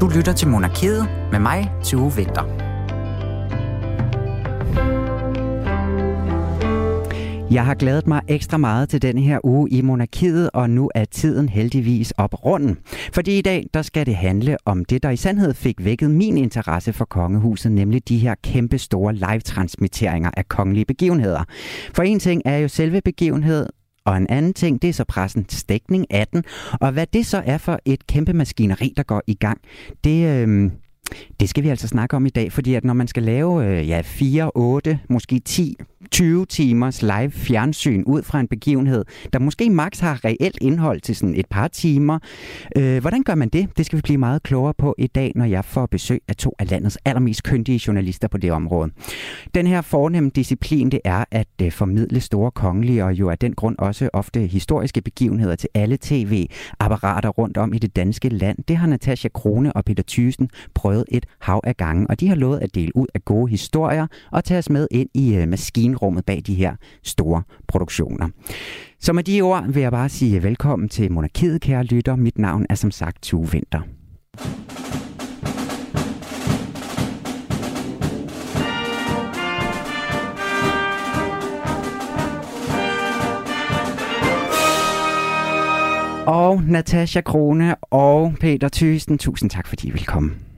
Du lytter til Monarkiet med mig, Tue Vinter. Jeg har glædet mig ekstra meget til denne her uge i Monarkiet, og nu er tiden heldigvis op runden. Fordi i dag, der skal det handle om det, der i sandhed fik vækket min interesse for kongehuset, nemlig de her kæmpe store live-transmitteringer af kongelige begivenheder. For en ting er jo selve begivenhed, og en anden ting, det er så pressens dækning af den. Og hvad det så er for et kæmpe maskineri, der går i gang, det, øh, det skal vi altså snakke om i dag, fordi at når man skal lave øh, ja, 4, 8, måske 10 20 timers live fjernsyn ud fra en begivenhed, der måske max har reelt indhold til sådan et par timer. Øh, hvordan gør man det? Det skal vi blive meget klogere på i dag, når jeg får besøg af to af landets allermest kyndige journalister på det område. Den her fornemme disciplin, det er at øh, formidle store kongelige og jo af den grund også ofte historiske begivenheder til alle tv-apparater rundt om i det danske land. Det har Natasha Krone og Peter Thyssen prøvet et hav af gange, og de har lovet at dele ud af gode historier og tage os med ind i øh, maskinen maskinrummet bag de her store produktioner. Så med de ord vil jeg bare sige velkommen til Monarkiet, kære lytter. Mit navn er som sagt Tue Vinter. Og Natasha Krone og Peter Thyssen, tusind tak fordi I vil komme.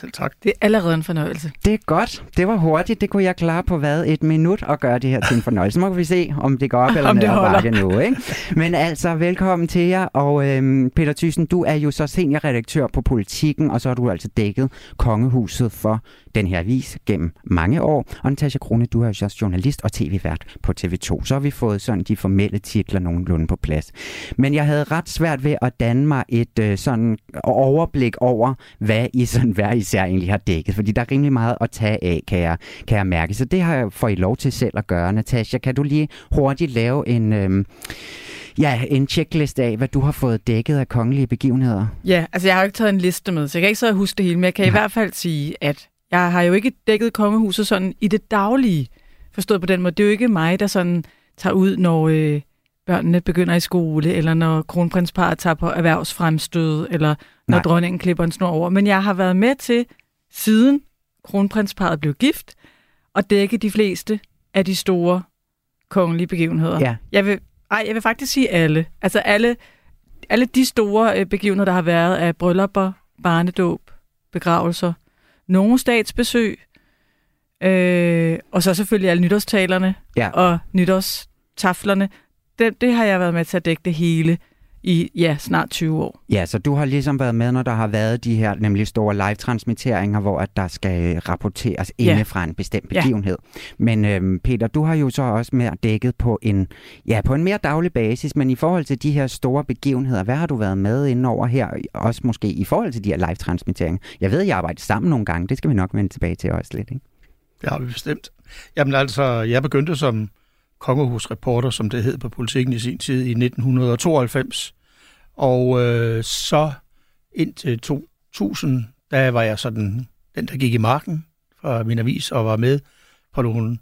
Selv tak. Det er allerede en fornøjelse. Det er godt. Det var hurtigt. Det kunne jeg klare på hvad? Et minut at gøre det her til en fornøjelse. Så må vi se, om det går op eller ned ad bakke nu. Ikke? Men altså, velkommen til jer. Og øhm, Peter Thyssen, du er jo så seniorredaktør på Politikken, og så har du altså dækket Kongehuset for den her avis gennem mange år. Og Natasha Krone, du er jo også journalist og tv-vært på TV2. Så har vi fået sådan de formelle titler nogenlunde på plads. Men jeg havde ret svært ved at danne mig et øh, sådan overblik over, hvad I sådan hver især egentlig har dækket. Fordi der er rimelig meget at tage af, kan jeg, kan jeg mærke. Så det har jeg får I lov til selv at gøre. Natasha, kan du lige hurtigt lave en... Øh, ja, en checklist af, hvad du har fået dækket af kongelige begivenheder? Ja, altså jeg har jo ikke taget en liste med, så jeg kan ikke så huske det hele, men jeg kan i hvert fald sige, at jeg har jo ikke dækket kongehuset sådan i det daglige, forstået på den måde. Det er jo ikke mig, der sådan tager ud, når øh, børnene begynder i skole, eller når kronprinsparet tager på erhvervsfremstød, eller når Nej. dronningen klipper en snor over. Men jeg har været med til, siden kronprinsparet blev gift, at dække de fleste af de store kongelige begivenheder. Ja. Jeg vil, ej, jeg vil faktisk sige alle. Altså alle, alle de store øh, begivenheder, der har været af bryllupper, barnedåb, begravelser, nogle statsbesøg, øh, og så selvfølgelig alle nytårstalerne ja. og nytårstaflerne. Det, det har jeg været med til at dække det hele i ja, snart 20 år. Ja, så du har ligesom været med, når der har været de her nemlig store live-transmitteringer, hvor at der skal rapporteres ja. inde fra en bestemt begivenhed. Ja. Men øhm, Peter, du har jo så også mere dækket på en, ja, på en mere daglig basis, men i forhold til de her store begivenheder, hvad har du været med inden over her, også måske i forhold til de her live-transmitteringer? Jeg ved, at jeg arbejder sammen nogle gange, det skal vi nok vende tilbage til også lidt, ikke? Det har vi bestemt. Jamen altså, jeg begyndte som kongehusreporter, som det hed på politikken i sin tid, i 1992. Og øh, så indtil 2000, der var jeg sådan den, der gik i marken fra min avis og var med på nogle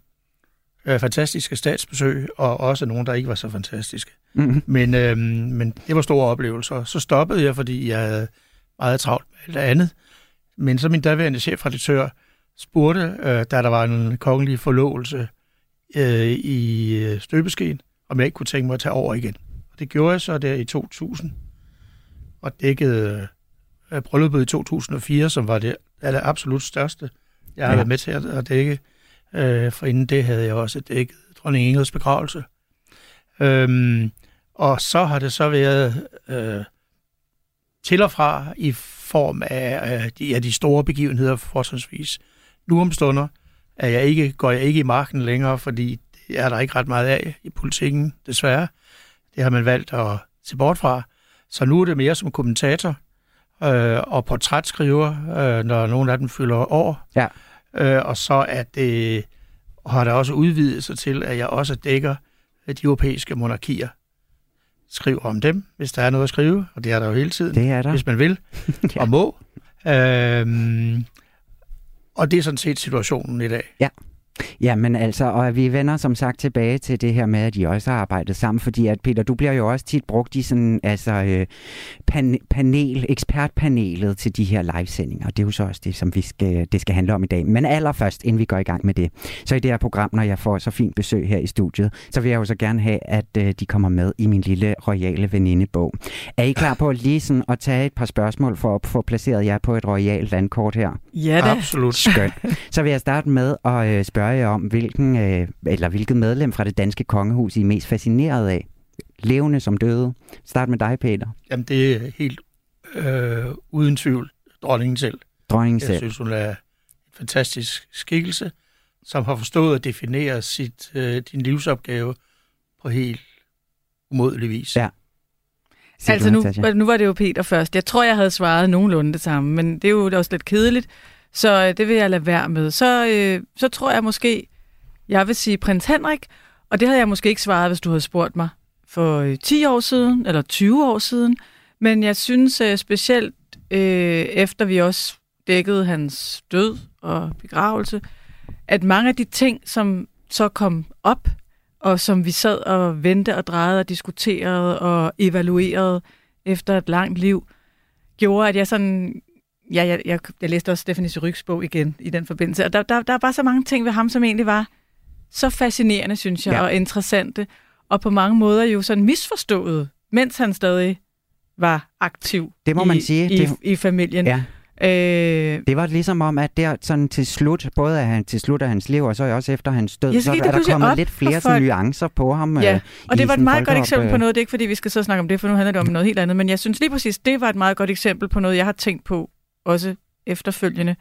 øh, fantastiske statsbesøg, og også nogle, der ikke var så fantastiske. Mm-hmm. Men, øh, men det var store oplevelser. Så stoppede jeg, fordi jeg havde meget travlt med alt andet. Men så min daværende chefredaktør spurgte, øh, da der var en kongelig forlovelse øh, i øh, støbeskeen, om jeg ikke kunne tænke mig at tage over igen. Og det gjorde jeg så der i 2000, og dækkede øh, brylluppet i 2004, som var det aller absolut største, jeg har ja. været med til at, at dække. Øh, for inden det havde jeg også dækket dronning Ingrids begravelse. Øhm, og så har det så været øh, til og fra i form af, af, de, af de store begivenheder fortrinsvis. Nu om stunder er jeg ikke, går jeg ikke i marken længere, fordi det er der ikke ret meget af i politikken, desværre. Det har man valgt at se bort fra. Så nu er det mere som kommentator øh, og portrætskriver, øh, når nogle af dem fylder år. Ja. Øh, og så er det, har der også udvidet sig til, at jeg også dækker de europæiske monarkier. Skriver om dem, hvis der er noget at skrive, og det er der jo hele tiden, det er der. hvis man vil ja. og må. Øh, og det er sådan set situationen i dag. Ja. Ja, men altså, og vi vender som sagt tilbage til det her med, at I også har arbejdet sammen, fordi at Peter, du bliver jo også tit brugt i sådan, altså, øh, pan, panel, ekspertpanelet til de her livesendinger, og det er jo så også det, som vi skal, det skal handle om i dag. Men allerførst, inden vi går i gang med det, så i det her program, når jeg får så fint besøg her i studiet, så vil jeg jo så gerne have, at øh, de kommer med i min lille royale venindebog. Er I klar på lige sådan at tage et par spørgsmål for at få placeret jer på et royalt landkort her? Ja da. Absolut. Skønt. Så vil jeg starte med at øh, spørge jer om, hvilken, øh, eller hvilket medlem fra det danske kongehus I er mest fascineret af. Levende som døde. Start med dig, Peter. Jamen, det er helt øh, uden tvivl dronningen selv. Dronningen Jeg selv. synes, hun er en fantastisk skikkelse, som har forstået at definere sit, øh, din livsopgave på helt umodelig vis. Ja. Siger Altså nu, nu var det jo Peter først. Jeg tror, jeg havde svaret nogenlunde det samme, men det er jo også lidt kedeligt, så øh, det vil jeg lade være med. Så, øh, så tror jeg måske, jeg vil sige prins Henrik, og det havde jeg måske ikke svaret, hvis du havde spurgt mig for øh, 10 år siden, eller 20 år siden. Men jeg synes øh, specielt, øh, efter vi også dækkede hans død og begravelse, at mange af de ting, som så kom op, og som vi sad og vendte og drejede og diskuterede og evaluerede efter et langt liv, gjorde, at jeg sådan... Ja, jeg, jeg, jeg læste også Stephanie Suryks bog igen i den forbindelse, og der, der, der er bare så mange ting ved ham, som egentlig var så fascinerende, synes jeg, Ja. og interessante, og på mange måder jo sådan misforstået, mens han stadig var aktiv Det må i, man sige. i, Det- i familien. Ja. Øh, Det var ligesom om, at der sådan til slut, både af han, til slut af hans liv, og så også efter hans død, Ja, så så er der kommet lidt flere folk. nuancer på ham. Ja, øh, og det var et meget godt eksempel på øh, noget. Det er ikke, fordi vi skal så snakke om det, for nu handler det om noget helt andet. Men jeg synes lige præcis, det var et meget godt eksempel på noget, jeg har tænkt på også efterfølgende.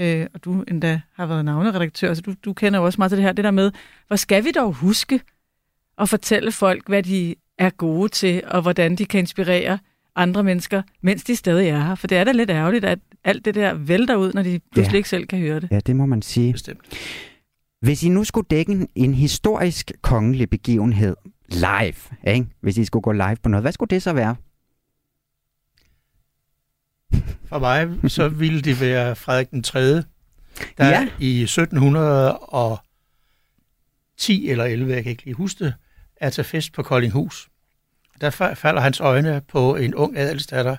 Øh, og du endda har været navneredaktør, så du, du kender jo også meget til det her. Det der med, hvor skal vi dog huske at fortælle folk, hvad de er gode til, og hvordan de kan inspirere andre mennesker, mens de stadig er her. For det er da lidt ærgerligt, at alt det der vælter ud, når de pludselig Ja. ikke selv kan høre det. Ja, det må man sige. Bestemt. Hvis I nu skulle dække en, en historisk kongelig begivenhed live, ikke? hvis I skulle gå live på noget, hvad skulle det så være? For mig, så ville det være Frederik den 3., der Ja. i 1710 eller 11, jeg kan ikke lige huske det, er til fest på Koldinghus. Der fa- falder hans øjne på en ung adelsdatter,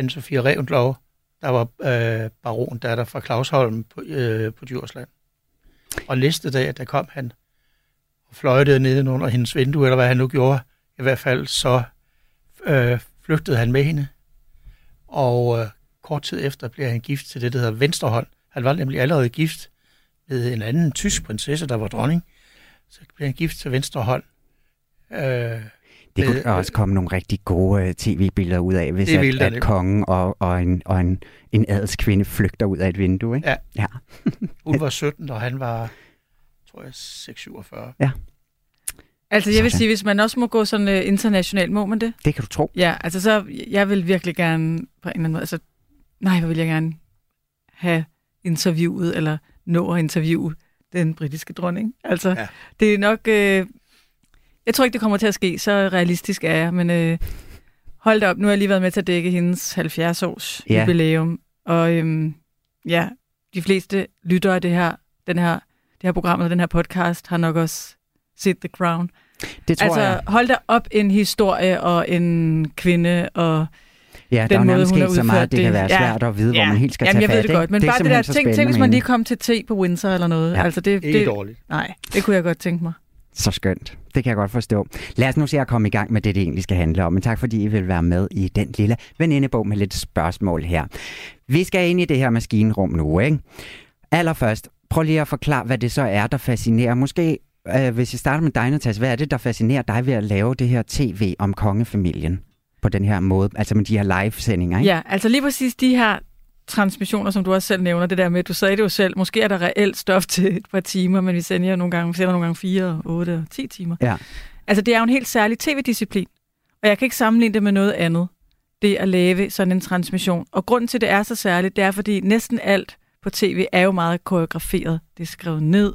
Anne-Sophie Revendlov, der var øh, barondatter fra Clausholm på, øh, på Djursland. Og næste dag, der kom han og fløjtede nedenunder hendes vindue, eller hvad han nu gjorde. I hvert fald så øh, flygtede han med hende, og øh, kort tid efter blev han gift til det, der hedder Venstrehånd. Han var nemlig allerede gift med en anden tysk prinsesse, der var dronning. Så blev han gift til Venstrehånd. Øh, Det kunne Øh, også komme nogle rigtig gode øh, tv-billeder ud af, hvis at, at nemlig. kongen og, og, en, og en, en adelskvinde flygter ud af et vindue. Ikke? Ja. ja. hun var 17, og han var, tror jeg, 6-47. Altså jeg vil sige, hvis man også må gå sådan uh, internationalt, må man det? Det kan du tro. Ja, altså så, jeg vil virkelig gerne på en eller anden måde, altså, nej, hvor vil jeg gerne have interviewet, eller nå at interviewe den britiske dronning. Altså, Ja. det er nok, øh, jeg tror ikke, det kommer til at ske, så realistisk er jeg, men øh, hold da op, nu har jeg lige været med til at dække hendes 70-års Ja. jubilæum, og øhm, ja, de fleste lyttere af det her, den her, det her program, eller den her podcast, har nok også set The Crown. Det tror altså, jeg. hold da op en historie og en kvinde og Ja, der er den måde, nærmest ikke så meget, udført det kan det. være Ja. svært at vide, hvor man helt skal Jamen, tage jeg ved fat. det ikke? godt, men det bare det der, tænk, tænk, hvis man lige kom til te på Windsor eller noget. Ja. Altså, det, Ikke det, dårligt. nej, det kunne jeg godt tænke mig. Så skønt. Det kan jeg godt forstå. Lad os nu se at komme i gang med det, det egentlig skal handle om. Men tak fordi I vil være med i den lille venindebog med lidt spørgsmål her. Vi skal ind i det her maskinrum nu, ikke? Allerførst, prøv lige at forklare, hvad det så er, der fascinerer. Måske, øh, hvis jeg starter med dig, Natas, hvad er det, der fascinerer dig ved at lave det her tv om kongefamilien på den her måde? Altså med de her live-sendinger, ikke? Ja, altså lige præcis de her transmissioner, som du også selv nævner, det der med, du sagde det jo selv, måske er der reelt stof til et par timer, men vi sender jo nogle gange, vi sender nogle gange 4, 8 og 10 timer. Ja. Altså det er jo en helt særlig tv-disciplin, og jeg kan ikke sammenligne det med noget andet, det at lave sådan en transmission. Og grunden til, at det er så særligt, det er, fordi næsten alt på tv er jo meget koreograferet. Det er skrevet ned,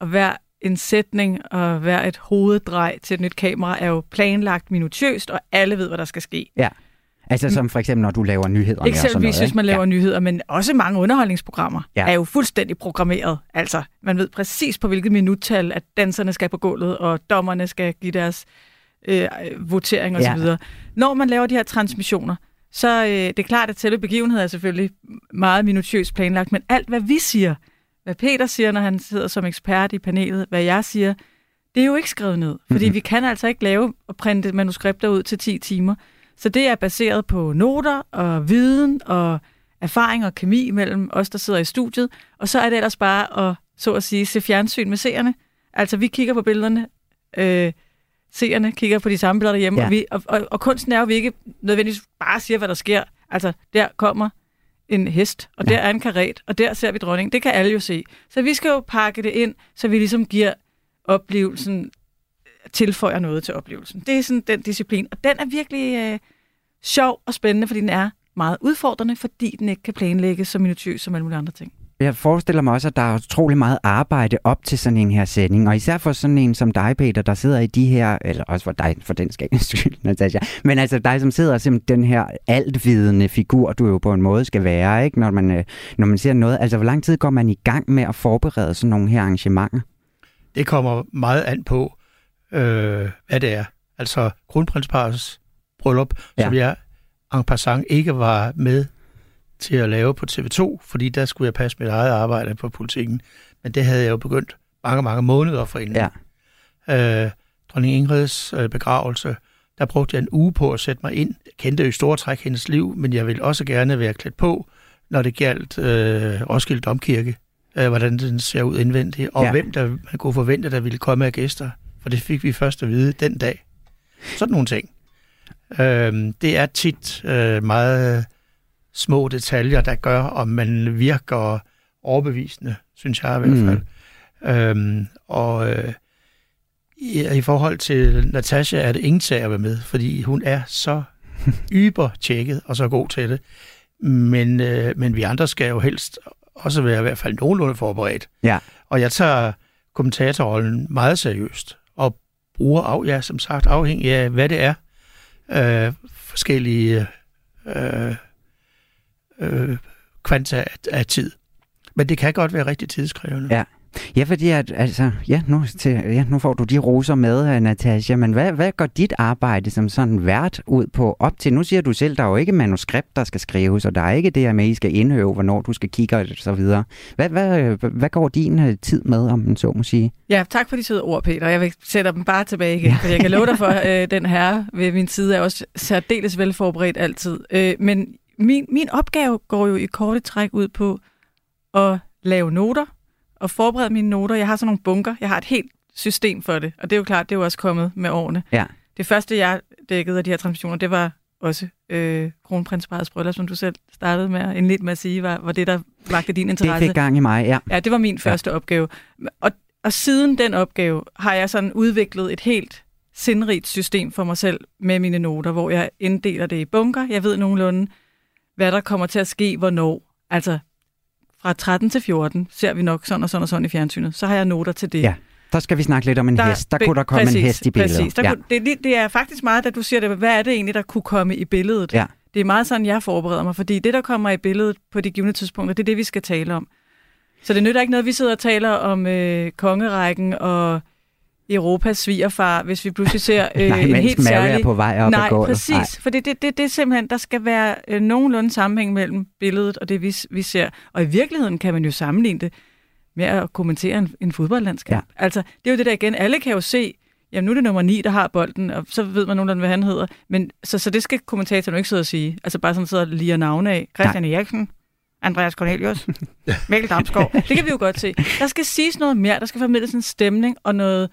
og hver en sætning og hver et hoveddrej til et nyt kamera er jo planlagt minutiøst, og alle ved, hvad der skal ske. Altså som for eksempel, når du laver nyheder. Eksempelvis, hvis man laver ja. nyheder, men også mange underholdningsprogrammer ja. er jo fuldstændig programmeret. Altså, man ved præcis på hvilket minuttal, at danserne skal på gulvet, og dommerne skal give deres øh, votering osv. Ja. Når man laver de her transmissioner, så øh, det er klart, at selve begivenheden er selvfølgelig meget minutiøst planlagt, men alt, hvad vi siger, hvad Peter siger, når han sidder som ekspert i panelet, hvad jeg siger, det er jo ikke skrevet ned. Fordi mm-hmm. vi kan altså ikke lave og printe manuskripter ud til 10 timer. Så det er baseret på noter og viden og erfaring og kemi mellem os, der sidder i studiet. Og så er det ellers bare at, så at sige, se fjernsyn med seerne. Altså, vi kigger på billederne, øh, seerne kigger på de samme billeder derhjemme, ja. og, vi, og, og, og kunsten er jo, at vi ikke nødvendigvis bare siger, hvad der sker. Altså, der kommer en hest, og ja. der er en karet, og der ser vi dronningen. Det kan alle jo se. Så vi skal jo pakke det ind, så vi ligesom giver oplevelsen, tilføjer noget til oplevelsen. Det er sådan den disciplin, og den er virkelig øh, sjov og spændende, fordi den er meget udfordrende, fordi den ikke kan planlægges så minutiøst som alle mulige andre ting. Jeg forestiller mig også, at der er utrolig meget arbejde op til sådan en her sætning, og især for sådan en som dig, Peter, der sidder i de her, eller også for dig, for den skal skyld, Natasha, men altså dig, som sidder som den her altvidende figur, du jo på en måde skal være, ikke? Når, man, øh, når man ser noget. Altså, hvor lang tid går man i gang med at forberede sådan nogle her arrangementer? Det kommer meget an på, øh, hvad det er. Altså, kronprinsparets bryllup, ja. som jeg en passant ikke var med til at lave på TV2, fordi der skulle jeg passe mit eget arbejde på politikken. Men det havde jeg jo begyndt mange, mange måneder for inden. Ja. Øh, dronning Ingrids øh, begravelse, der brugte jeg en uge på at sætte mig ind. Jeg kendte jo i store træk hendes liv, men jeg ville også gerne være klædt på, når det galt øh, Roskilde Domkirke, øh, hvordan den ser ud indvendigt, og ja. hvem der man kunne forvente, der ville komme af gæster. For det fik vi først at vide den dag. Sådan nogle ting. Øh, det er tit øh, meget små detaljer, der gør, om man virker overbevisende, synes jeg i hvert fald. Mm. Øhm, og øh, i, i forhold til Natasha er det ingen sag at være med, fordi hun er så yber tjekket og så god til det. Men, øh, men vi andre skal jo helst også være i hvert fald nogenlunde forberedt. Ja. Og jeg tager kommentatorrollen meget seriøst og bruger af, ja, som sagt afhængig af, hvad det er, øh, forskellige øh, øh, kvanta af, af tid. Men det kan godt være rigtig tidskrævende. Ja. Ja, fordi at, altså, ja, nu, til, ja, nu får du de roser med, uh, Natasja, men hvad, hvad går dit arbejde som sådan vært ud på op til? Nu siger du selv, der er jo ikke manuskript, der skal skrives, og der er ikke det her med, at I skal indhøve, hvornår du skal kigge og så videre. Hvad, hvad, hvad går din uh, tid med, om man så må sige? Ja, tak for de søde ord, Peter. Jeg vil sætte dem bare tilbage igen, ja. for jeg kan love dig for, uh, den her ved min side er også særdeles velforberedt altid. Uh, men min, min opgave går jo i korte træk ud på at lave noter og forberede mine noter. Jeg har sådan nogle bunker. Jeg har et helt system for det, og det er jo klart, det er jo også kommet med årene. Ja. Det første, jeg dækkede af de her transmissioner, det var også øh, kronprinsparets bryllup, som du selv startede med, en lidt med at sige, var, var det, der vagte din interesse. Det fik gang i mig, ja. Ja, det var min første ja. opgave. Og, og siden den opgave har jeg sådan udviklet et helt sindrigt system for mig selv med mine noter, hvor jeg inddeler det i bunker. Jeg ved nogenlunde, hvad der kommer til at ske, hvornår. Altså, fra 13 til 14 ser vi nok sådan og sådan og sådan i fjernsynet. Så har jeg noter til det. Ja. Der skal vi snakke lidt om en der, hest. Der kunne der komme præcis, en hest i billedet. Præcis. Der ja. kunne, det, det er faktisk meget, da du siger det, hvad er det egentlig, der kunne komme i billedet? Ja. Det er meget sådan, jeg forbereder mig, fordi det, der kommer i billedet på de givende tidspunkter, det er det, vi skal tale om. Så det nytter ikke noget, vi sidder og taler om øh, kongerækken og Europas svigerfar, hvis vi pludselig ser øh, Nej, en helt særlig... er på vej op Nej, præcis. Nej. For det, det, det, det er simpelthen, der skal være øh, nogenlunde sammenhæng mellem billedet og det, vi, vi ser. Og i virkeligheden kan man jo sammenligne det med at kommentere en, en fodboldlandskab. Ja. Altså, det er jo det der igen. Alle kan jo se, jamen nu er det nummer 9, der har bolden, og så ved man nogenlunde, hvad han hedder. Men, så, så det skal kommentatoren jo ikke sidde og sige. Altså bare sådan sidde og lige navne af. Christian Nej. Eriksen, Andreas Cornelius, Mikkel Damsgaard. Det kan vi jo godt se. Der skal siges noget mere. Der skal formidles en stemning og noget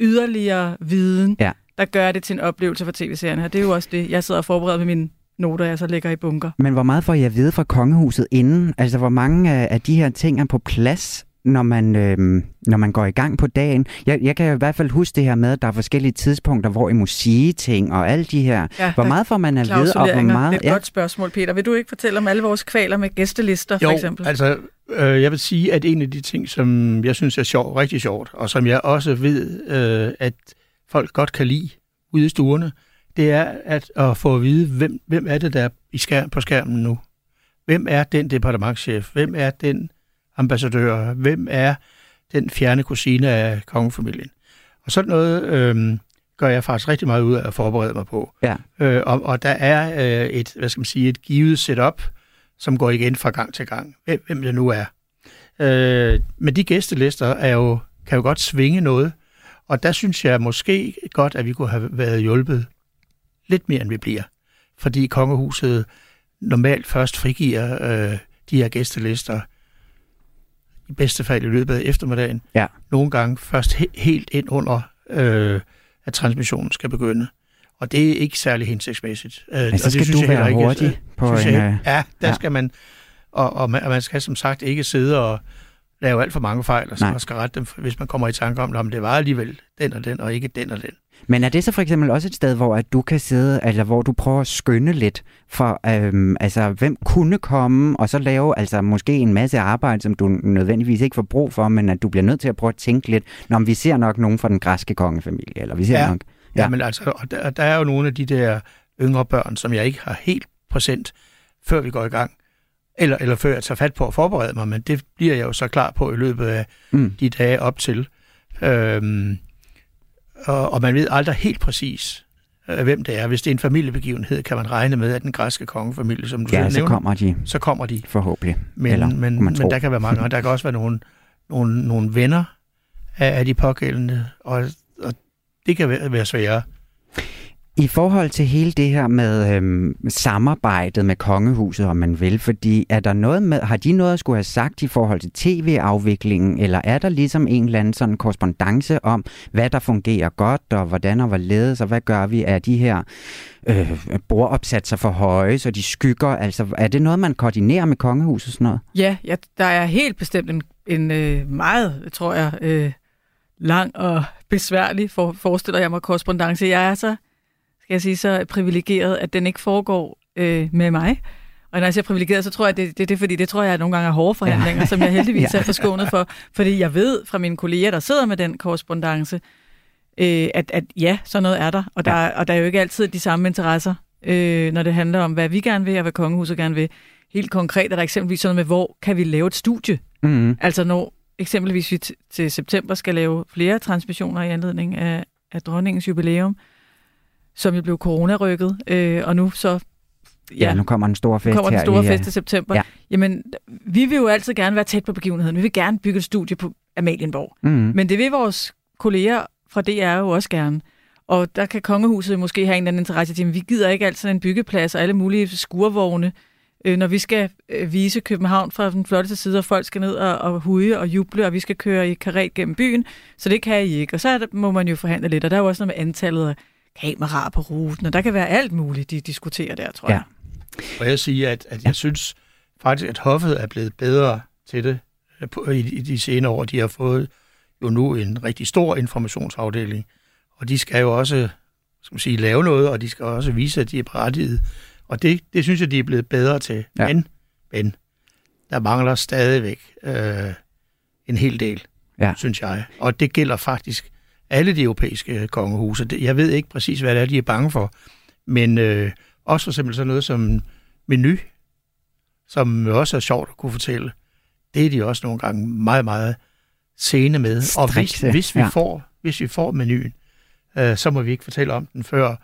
yderligere viden, ja. der gør det til en oplevelse for tv-serierne. Og det er jo også det, jeg sidder og forbereder med mine noter, jeg så lægger i bunker. Men hvor meget får jeg at vide fra kongehuset inden? Altså, hvor mange af de her ting er på plads, når man, øh, når man går i gang på dagen. Jeg, jeg kan i hvert fald huske det her med, at der er forskellige tidspunkter, hvor I må sige ting og alle de her. Ja, hvor meget får man at vide? Og hvor meget, det er et ja. godt spørgsmål, Peter. Vil du ikke fortælle om alle vores kvaler med gæstelister, jo, for eksempel? altså, øh, jeg vil sige, at en af de ting, som jeg synes er sjov, rigtig sjovt, og som jeg også ved, øh, at folk godt kan lide ude i stuerne, det er at, at få at vide, hvem, hvem er det, der er i skærm, på skærmen nu? Hvem er den departementchef? Hvem er den ambassadør? Hvem er den fjerne kusine af kongefamilien? Og sådan noget øh, gør jeg faktisk rigtig meget ud af at forberede mig på. Ja. Øh, og, og der er øh, et, hvad skal man sige, et givet setup, som går igen fra gang til gang, hvem, hvem det nu er. Øh, men de gæstelister er jo, kan jo godt svinge noget, og der synes jeg måske godt, at vi kunne have været hjulpet lidt mere, end vi bliver. Fordi kongehuset normalt først frigiver øh, de her gæstelister i bedste fald i løbet af eftermiddagen. Ja. Nogle gange først he- helt ind under, øh, at transmissionen skal begynde. Og det er ikke særlig hensigtsmæssigt. Øh, Men og så det skal synes du jeg være ikke, hurtig øh, på synes en... jeg, øh, Ja, der ja. ja. skal man, og, og, man, og man skal som sagt ikke sidde og lave alt for mange fejl, og, så, Nej. skal rette dem, hvis man kommer i tanke om, om det var alligevel den og den, og ikke den og den. Men er det så for eksempel også et sted, hvor at du kan sidde, eller hvor du prøver at skynde lidt for, øhm, altså, hvem kunne komme, og så lave altså måske en masse arbejde, som du nødvendigvis ikke får brug for, men at du bliver nødt til at prøve at tænke lidt, når vi ser nok nogen fra den græske kongefamilie, eller vi ser Ja. nok... Ja, Ja. men altså, og der, der er jo nogle af de der yngre børn, som jeg ikke har helt præsent, før vi går i gang, eller, eller før jeg tager fat på at forberede mig, men det bliver jeg jo så klar på i løbet af Mm. de dage op til. Øhm, og, og man ved aldrig helt præcis, øh, hvem det er. Hvis det er en familiebegivenhed, kan man regne med, at den græske kongefamilie, som du Ja, selv så nævner, kommer de så kommer de. forhåbentlig. Men, Eller, men, men der kan være mange, og der kan også være nogle, nogle, nogle venner af, af de pågældende, og, og det kan være, være sværere. I forhold til hele det her med øhm, samarbejdet med kongehuset, om man vil, fordi er der noget med, har de noget at skulle have sagt i forhold til tv-afviklingen, eller er der ligesom en eller anden sådan korrespondence om, hvad der fungerer godt, og hvordan og hvorledes, og hvad gør vi af de her øh, bordopsatser for høje, så de skygger, altså er det noget, man koordinerer med kongehuset sådan noget? Ja, ja der er helt bestemt en, en øh, meget, tror jeg, øh, lang og besværlig, for, forestiller jeg mig, korrespondence. Jeg er så, skal jeg sige, så privilegeret, at den ikke foregår øh, med mig. Og når jeg siger privilegeret, så tror jeg, det, det, det er fordi, det tror jeg at nogle gange er hårde forhandlinger, ja. som jeg heldigvis Ja. er forskånet for. Fordi jeg ved fra mine kolleger, der sidder med den korrespondence, øh, at, at ja, sådan noget er der. Og der, og der er jo ikke altid de samme interesser, øh, når det handler om, hvad vi gerne vil, og hvad kongehuset gerne vil. Helt konkret er der eksempelvis sådan noget med, hvor kan vi lave et studie? Mm-hmm. Altså når eksempelvis vi til september skal lave flere transmissioner i anledning af, af dronningens jubilæum, som jo blev coronarykket, øh, og nu så Ja, ja, nu kommer en stor fest kommer den her store i, øh, fest i september. ja. Jamen, vi vil jo altid gerne være tæt på begivenheden. Vi vil gerne bygge et studie på Amalienborg. Mm-hmm. Men det vil vores kolleger fra DR jo også gerne. Og der kan kongehuset måske have en eller anden interesse i, at vi gider ikke altid en byggeplads og alle mulige skurvogne, øh, når vi skal øh, vise København fra den flotteste side, og folk skal ned og, og hude og juble, og vi skal køre i karet gennem byen, så det kan I ikke. Og så der, må man jo forhandle lidt, og der er jo også noget med antallet af kameraer på ruten, og der kan være alt muligt, de diskuterer der, tror Ja. jeg. Og jeg sige, at, at jeg synes faktisk, at hoffet er blevet bedre til det øh, i, i de senere år. De har fået jo nu en rigtig stor informationsafdeling, og de skal jo også skal man sige, lave noget, og de skal også vise, at de er berettiget. Og det, det synes jeg, de er blevet bedre til. Ja. Men, men der mangler stadigvæk øh, en hel del, Ja. synes jeg. Og det gælder faktisk alle de europæiske kongehuse. Det- Jeg ved ikke præcis, hvad det er, de er bange for, men øh, også for eksempel sådan noget som menu, som også er sjovt at kunne fortælle. Det er de også nogle gange meget, meget sene med. Og hvis, Strikse, hvis, vi ja. får, hvis vi får menuen, øh, så må vi ikke fortælle om den, før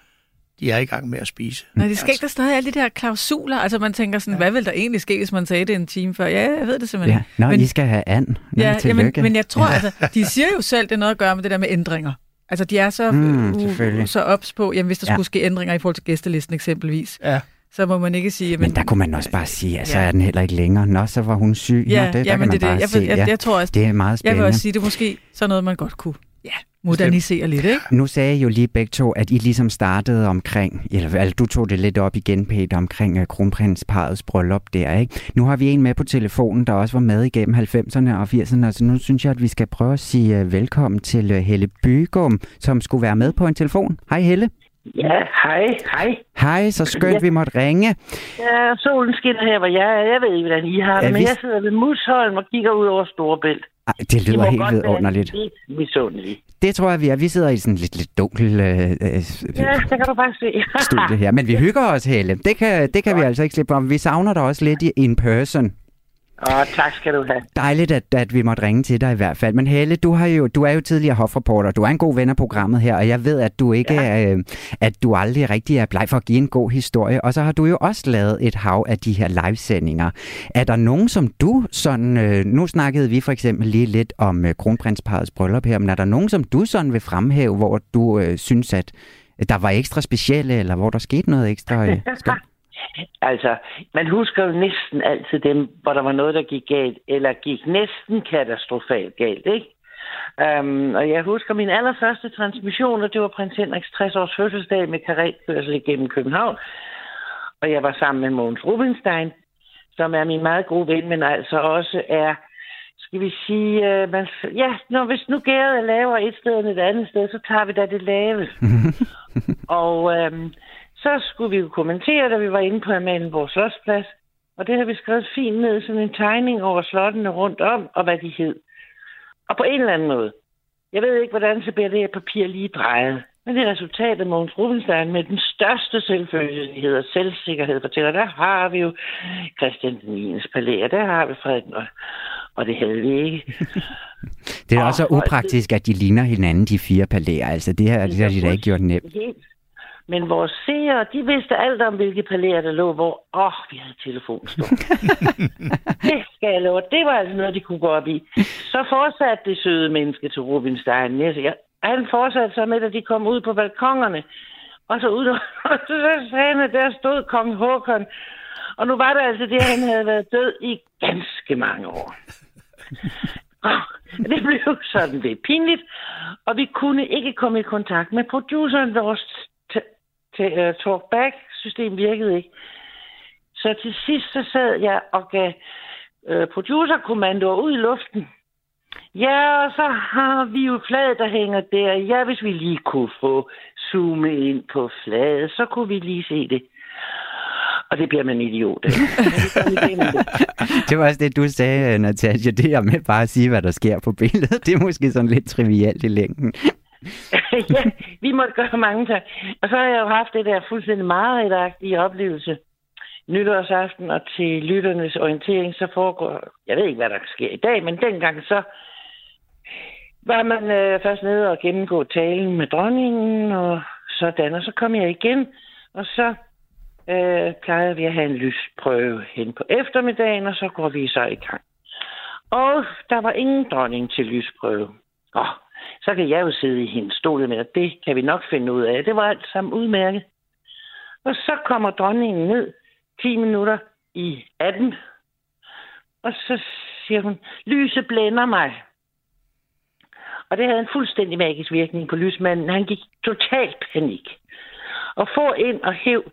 de er i gang med at spise. Nej, det skal ikke der stadig alle de der klausuler. Altså man tænker sådan, ja. hvad vil der egentlig ske, hvis man sagde det en time før? Ja, jeg ved det simpelthen Ja. Nå, Men- I skal have and. Nå, Ja, jamen, tillykke. men jeg tror, ja. altså, de siger jo selv, det er noget at gøre med det der med ændringer. Altså, de er så, Mm, uh, så ops på, jamen, hvis der Ja. ja. skulle ske ændringer i forhold til gæstelisten eksempelvis, Ja. så må man ikke sige... Jamen, Men der kunne man også bare sige, at så Ja. er den heller ikke længere. Nå, så var hun syg. Ja, Nå, det, der ja kan men man det bare det. Jeg, jeg, jeg, ja. jeg tror også, Det er meget jeg spændende. vil også sige, det er måske sådan noget, man godt kunne ja, modernisere lidt, ikke? Nu sagde I jo lige begge to, at I ligesom startede omkring, eller altså, du tog det lidt op igen, Peter, omkring uh, kronprinsparets bryllup der, ikke? Nu har vi en med på telefonen, der også var med igennem 90'erne og 80'erne, så nu synes jeg, at vi skal prøve at sige uh, velkommen til uh, Helle Bygum, som skulle være med på en telefon. Hej Helle. Ja, hej, hej. Hej, så skønt, vi måtte ringe. Ja, solen skinner her, hvor jeg er. Jeg ved ikke, hvordan I har det, Ja, men vi- jeg sidder ved Musholm og kigger ud over Storebælt. Ej, det lyder helt vidunderligt. lidt misundelige. Det tror jeg, vi er. Vi sidder i sådan en lidt, lidt dunkel øh, øh, Ja, det kan du bare se. studie her. Men vi hygger os, Helle. Det kan, det kan vi altså ikke slippe om. Vi savner dig også lidt i in person. Åh, tak skal du have. Dejligt, at, at vi måtte ringe til dig i hvert fald. Men Helle, du, har jo, du er jo tidligere hofreporter. Du er en god ven af programmet her, og jeg ved, at du ikke ja. øh, at du aldrig rigtig er bleg for at give en god historie. Og så har du jo også lavet et hav af de her livesendinger. Er der nogen, som du sådan... Øh, nu snakkede vi for eksempel lige lidt om øh, kronprinsparets bryllup her, men er der nogen, som du sådan vil fremhæve, hvor du øh, synes, at der var ekstra specielle, eller hvor der skete noget ekstra øh? Altså, man husker jo næsten altid dem, hvor der var noget, der gik galt, eller gik næsten katastrofalt galt, ikke? Um, og jeg husker min allerførste transmission, og det var prins Henriks 60 års fødselsdag med karetkørsel igennem København. Og jeg var sammen med Mogens Rubinstein, som er min meget gode ven, men altså også er, skal vi sige, uh, man, ja, når, hvis nu gæret er lavere et sted end et andet sted, så tager vi da det lave. og um, så skulle vi jo kommentere, da vi var inde på Amalienborg Slottsplads. Og det har vi skrevet fint ned, sådan en tegning over slottene rundt om, og hvad de hed. Og på en eller anden måde, jeg ved ikke, hvordan så bliver det her papir lige drejet. Men det er resultatet af Mogens Rubinstein med den største selvfølgelighed og selvsikkerhed fortæller. Der har vi jo Christian den 9. palæ, der har vi Frederik, og, og det havde vi ikke. Det er også så upraktisk, at de ligner hinanden, de fire palæer. Altså, det har, det har de da ikke gjort nemt. Helt. Men vores seere, de vidste alt om, hvilke palæer der lå hvor. Åh, oh, vi havde telefonstund. det skal jeg love. Det var altså noget, de kunne gå op i. Så fortsatte det søde menneske til Rubinstein. Jeg, han fortsatte så med, at de kom ud på balkongerne. Og så ud, og så sagde han, at der stod kong Håkon. Og nu var det altså det, han havde været død i ganske mange år. Og det blev sådan lidt pinligt, og vi kunne ikke komme i kontakt med produceren. Vores talkback-system øh, virkede ikke. Så til sidst så sad jeg og gav uh, producerkommandoer ud i luften. Ja, og så har vi jo flaget, der hænger der. Ja, hvis vi lige kunne få zoome ind på flaget, så kunne vi lige se det. Og det bliver man idiot af. det var også det, du sagde, øh, Natasja. Det her med bare at sige, hvad der sker på billedet, det er måske sådan lidt trivialt i længden. ja, vi måtte gøre mange ting. Og så har jeg jo haft det der fuldstændig meget i oplevelse nytårsaften, og til lytternes orientering, så foregår, jeg ved ikke, hvad der sker i dag, men dengang så var man øh, først nede og gennemgå talen med dronningen, og sådan, og så kom jeg igen, og så øh, plejede vi at have en lysprøve hen på eftermiddagen, og så går vi så i gang. Og der var ingen dronning til lysprøve. Åh, så kan jeg jo sidde i hendes stol med, at det kan vi nok finde ud af. Det var alt sammen udmærket. Og så kommer dronningen ned 10 minutter i 18, og så siger hun, lyset blænder mig. Og det havde en fuldstændig magisk virkning på lysmanden. Han gik totalt panik. Og få ind og hæv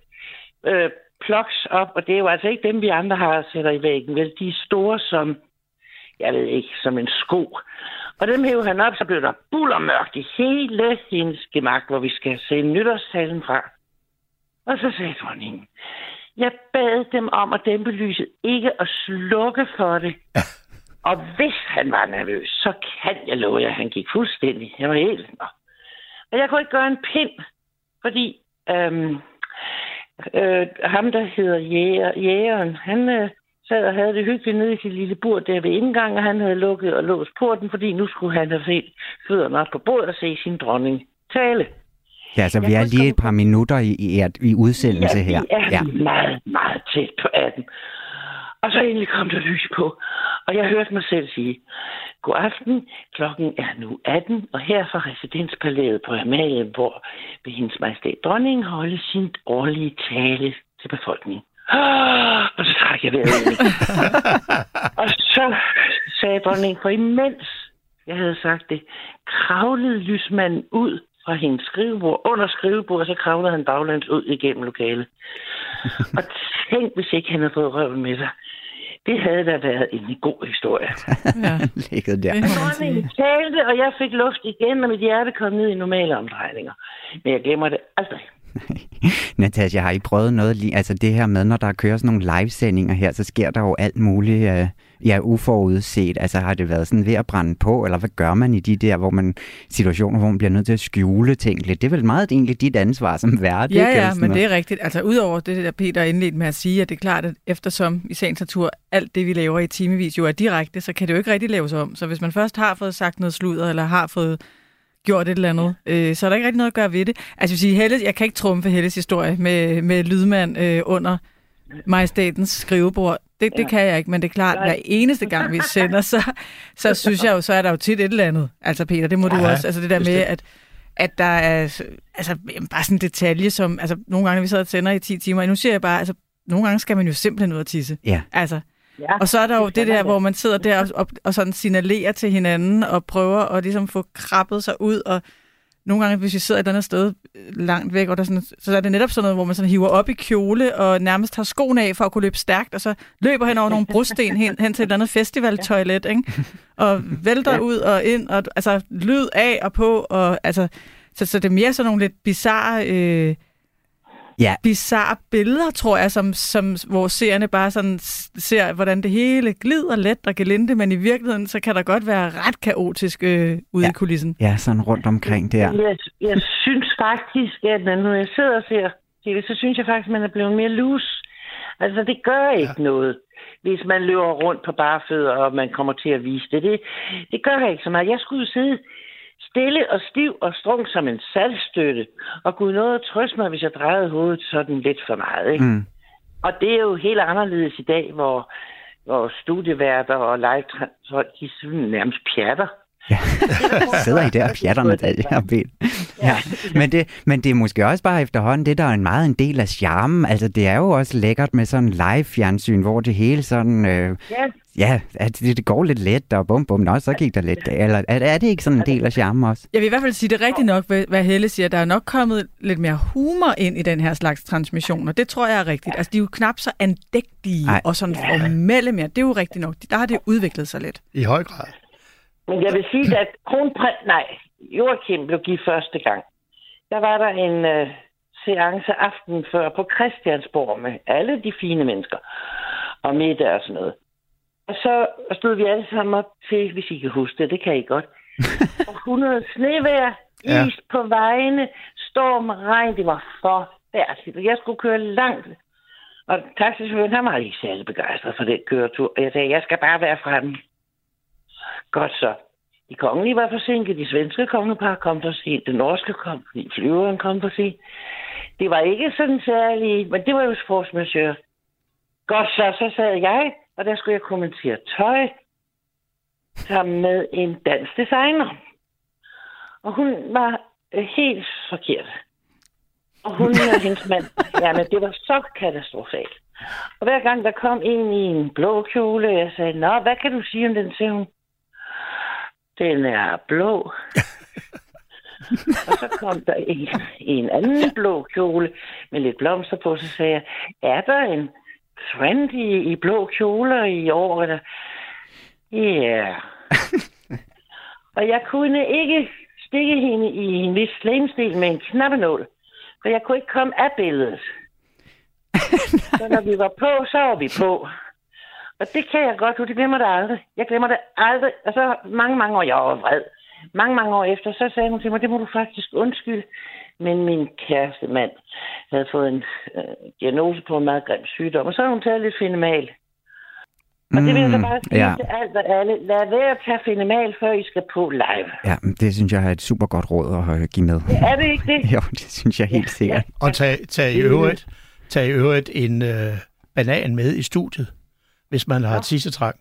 øh, ploks op, og det er jo altså ikke dem, vi andre har sætter i væggen. Vel, de er store som, jeg ved ikke, som en sko. Og dem hævde han op, så blev der bullermørkt i hele hendes gemak, hvor vi skal se nytårstalen fra. Og så sagde dronningen, jeg bad dem om at dæmpe lyset, ikke at slukke for det. Og hvis han var nervøs, så kan jeg love jer, at han gik fuldstændig. Jeg var helt... Og jeg kunne ikke gøre en pind, fordi øhm, øh, ham, der hedder jæger, jægeren, han øh, sad og havde det hyggeligt nede i sit lille bur der ved indgangen, og han havde lukket og låst porten, fordi nu skulle han have set fødderne op på bordet og se sin dronning tale. Ja, så vi er lige et par minutter i, i, i udsendelse ja, her. Ja, vi er meget, meget tæt på 18. Og så endelig kom der lys på, og jeg hørte mig selv sige, God aften, klokken er nu 18, og her fra residenspalæet på Amalienborg vil hendes majestæt dronningen holde sin årlige tale til befolkningen. Og så trak jeg vejret Og så sagde dronningen for imens, jeg havde sagt det, kravlede lysmanden ud fra hendes skrivebord, under skrivebordet, og så kravlede han baglands ud igennem lokalet. og tænk, hvis ikke han havde fået røven med sig. Det havde da været en god historie. ja. Ligget der. Dronningen talte, og jeg fik luft igen, og mit hjerte kom ned i normale omdrejninger. Men jeg glemmer det aldrig. Natasja, har I prøvet noget lige, altså det her med, når der kører sådan nogle livesendinger her, så sker der jo alt muligt, uh, ja, uforudset. Altså har det været sådan ved at brænde på, eller hvad gør man i de der, hvor man, situationer, hvor man bliver nødt til at skjule ting lidt? Det er vel meget egentlig dit ansvar som vært, Ja, ikke? ja, men sådan det er rigtigt. Altså udover det der Peter indledte med at sige, at det er klart, at eftersom i sagens natur alt det, vi laver i timevis jo er direkte, så kan det jo ikke rigtig laves om. Så hvis man først har fået sagt noget sludder, eller har fået gjort et eller andet, øh, så er der ikke rigtig noget at gøre ved det. Altså jeg sige, Helle, jeg kan ikke trumfe Helles historie med, med lydmand øh, under majestatens skrivebord. Det, det kan jeg ikke, men det er klart, hver eneste gang vi sender, så, så synes jeg jo, så er der jo tit et eller andet. Altså Peter, det må du Ja, også. Altså det der med, at at der er altså, bare sådan en detalje, som altså, nogle gange, vi sidder og sender i 10 timer, nu siger jeg bare, altså, nogle gange skal man jo simpelthen ud og tisse. Ja. Altså, Ja, og så er der jo det det der, hvor man sidder der og, og, og sådan signalerer til hinanden og prøver at ligesom få krabbet sig ud. Og nogle gange, hvis vi sidder et andet sted øh, langt væk, og der er sådan, så er det netop sådan noget, hvor man sådan hiver op i kjole og nærmest tager skoene af for at kunne løbe stærkt, og så løber hen over nogle brosten hen, hen til et eller andet festivaltoilet, ikke? og vælter ud og ind, og altså lyd af og på, og altså, så, så det er mere sådan nogle lidt bizarre... Øh, Ja. bizarre billeder, tror jeg, som, som, hvor seerne bare sådan ser, hvordan det hele glider let og gelinde, men i virkeligheden, så kan der godt være ret kaotisk øh, ude Ja. i kulissen. Ja, sådan rundt omkring der. Jeg, jeg synes faktisk, at når jeg sidder og ser TV, så synes jeg faktisk, at man er blevet mere loose. Altså, det gør ikke ja. noget, hvis man løber rundt på bare fødder, og man kommer til at vise det. Det, det gør ikke så meget. Jeg skulle sidde stille og stiv og strung som en salgstøtte, og kunne noget trøste mig, hvis jeg drejede hovedet sådan lidt for meget. Ikke? Mm. Og det er jo helt anderledes i dag, hvor, hvor studieværter og live de sådan nærmest pjatter. Sidder I der og pjatter, Natasja og Ben? Ja. Men, det, men det er måske også bare efterhånden det, der er en meget en del af charmen. Altså, det er jo også lækkert med sådan live-fjernsyn, hvor det hele sådan... Øh, Ja, ja, at det, det går lidt let, og bum bum, nå, så gik der lidt. Eller er, er det ikke sådan en del af charmen også? Jeg vil i hvert fald sige, det rigtigt nok, hvad hvad Helle siger. Der er nok kommet lidt mere humor ind i den her slags transmissioner. Det tror jeg er rigtigt. Altså, de er jo knap så andægtige Ej. og sådan formelle mere. Det er jo rigtigt nok. Der har det udviklet sig lidt. I høj grad. Men jeg vil sige, at kronprins... Nej, Joachim blev givet første gang. Der var der en øh, seance aften før på Christiansborg med alle de fine mennesker. Og middag og sådan noget. Og så stod vi alle sammen op til, hvis I kan huske det, det kan I godt. Og 100 snevejr, Ja. is på vejene, storm, regn, det var forfærdeligt. Jeg skulle køre langt. Og taxichaufføren, han var ikke særlig begejstret for den køretur. Og jeg sagde, jeg skal bare være fremme. Godt så. De kongelige var forsinket, de svenske kongepar kom for sent, den norske kom, fordi flyveren kom for sent. Det var ikke sådan særligt, men det var jo majeure. Godt så, så sad jeg, og der skulle jeg kommentere tøj sammen med en dansk designer. Og hun var øh, helt forkert. Og hun og hendes mand, jamen det var så katastrofalt. Og hver gang der kom en i en blå kjole, jeg sagde, Nå, hvad kan du sige om den, siger hun. Den er blå. og så kom der en, en anden blå kjole med lidt blomster på, så sagde jeg, er der en trend i, i blå kjoler i år? Ja. og jeg kunne ikke stikke hende i en vis slæmstil med en knappenål, for jeg kunne ikke komme af billedet. så når vi var på, så var vi på. Og det kan jeg godt, du glemmer det aldrig. Jeg glemmer det aldrig. Og så mange, mange år, jeg var vred. Mange, mange år efter, så sagde hun til mig, det må du faktisk undskylde. Men min kæreste mand havde fået en øh, diagnose på en meget grim sygdom, og så havde hun taget lidt finemal. Og det vil jeg så bare sige ja. ja. til alt og alle. Lad være at tage finemal, før I skal på live. Ja, men det synes jeg er et super godt råd at øh, give med. Er det ikke det? Jo, det synes jeg helt sikkert. Og tag, tag, i øvrigt, tag i øvrigt en øh, banan med i studiet, hvis man har tissetrang.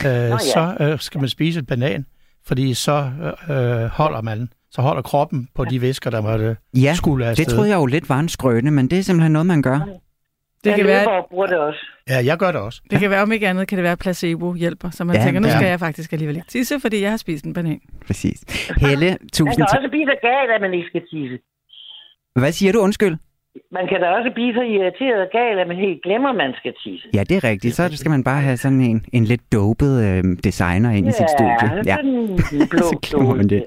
Øh, ja. Så øh, skal man spise en banan, fordi så øh, holder man, så holder kroppen på de væsker, der måtte Ja, skulle det afsted. troede jeg jo lidt var en skrøne, men det er simpelthen noget, man gør. Det jeg kan, være, og bruger det også. Ja, jeg gør det også. det kan være, om ikke andet, kan det være placebo hjælper. Så man Ja, ja, tænker, nu ja. skal jeg faktisk alligevel ikke tisse, fordi jeg har spist en banan. Præcis. Helle, Man tusind kan tak. også blive så gal, at man ikke skal tisse. Hvad siger du? Undskyld. Man kan da også blive så irriteret og gal, at man helt glemmer, at man skal tisse. Ja, det er rigtigt. Så skal man bare have sådan en, en lidt dopet øh, designer ind i sit studie. Ja, sådan en blå så glemmer man det.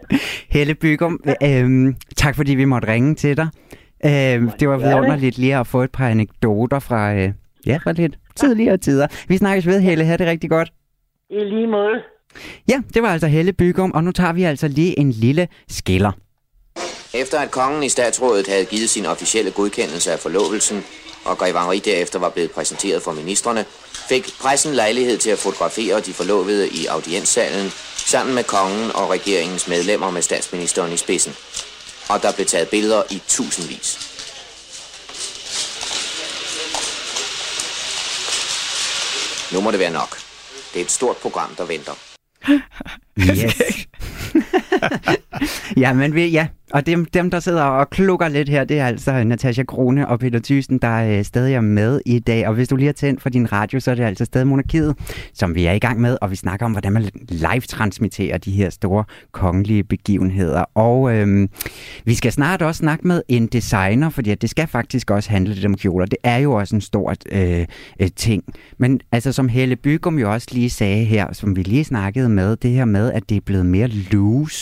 Helle Bygum, øh, tak fordi vi måtte ringe til dig. Øh, det var vidunderligt lige at få et par anekdoter fra, øh, ja, fra lidt tidligere tider. Vi snakkes ved, Helle. Ha' det rigtig godt. I lige måde. Ja, det var altså Helle Bygum, og nu tager vi altså lige en lille skiller. Efter at kongen i statsrådet havde givet sin officielle godkendelse af forlovelsen, og Grev Henri derefter var blevet præsenteret for ministerne, fik pressen lejlighed til at fotografere de forlovede i audienssalen sammen med kongen og regeringens medlemmer med statsministeren i spidsen. Og der blev taget billeder i tusindvis. Nu må det være nok. Det er et stort program, der venter. Yes. ja, men vi, ja, og dem, dem, der sidder og klukker lidt her, det er altså Natasha Krone og Peter Thyssen, der øh, stadig er med i dag. Og hvis du lige har tændt for din radio, så er det altså stadig Monarkiet, som vi er i gang med, og vi snakker om, hvordan man live-transmitterer de her store kongelige begivenheder. Og øhm, vi skal snart også snakke med en designer, fordi det skal faktisk også handle lidt om kjoler. Det er jo også en stor øh, øh, ting. Men altså, som Helle Bygum jo også lige sagde her, som vi lige snakkede med, det her med, at det er blevet mere loose.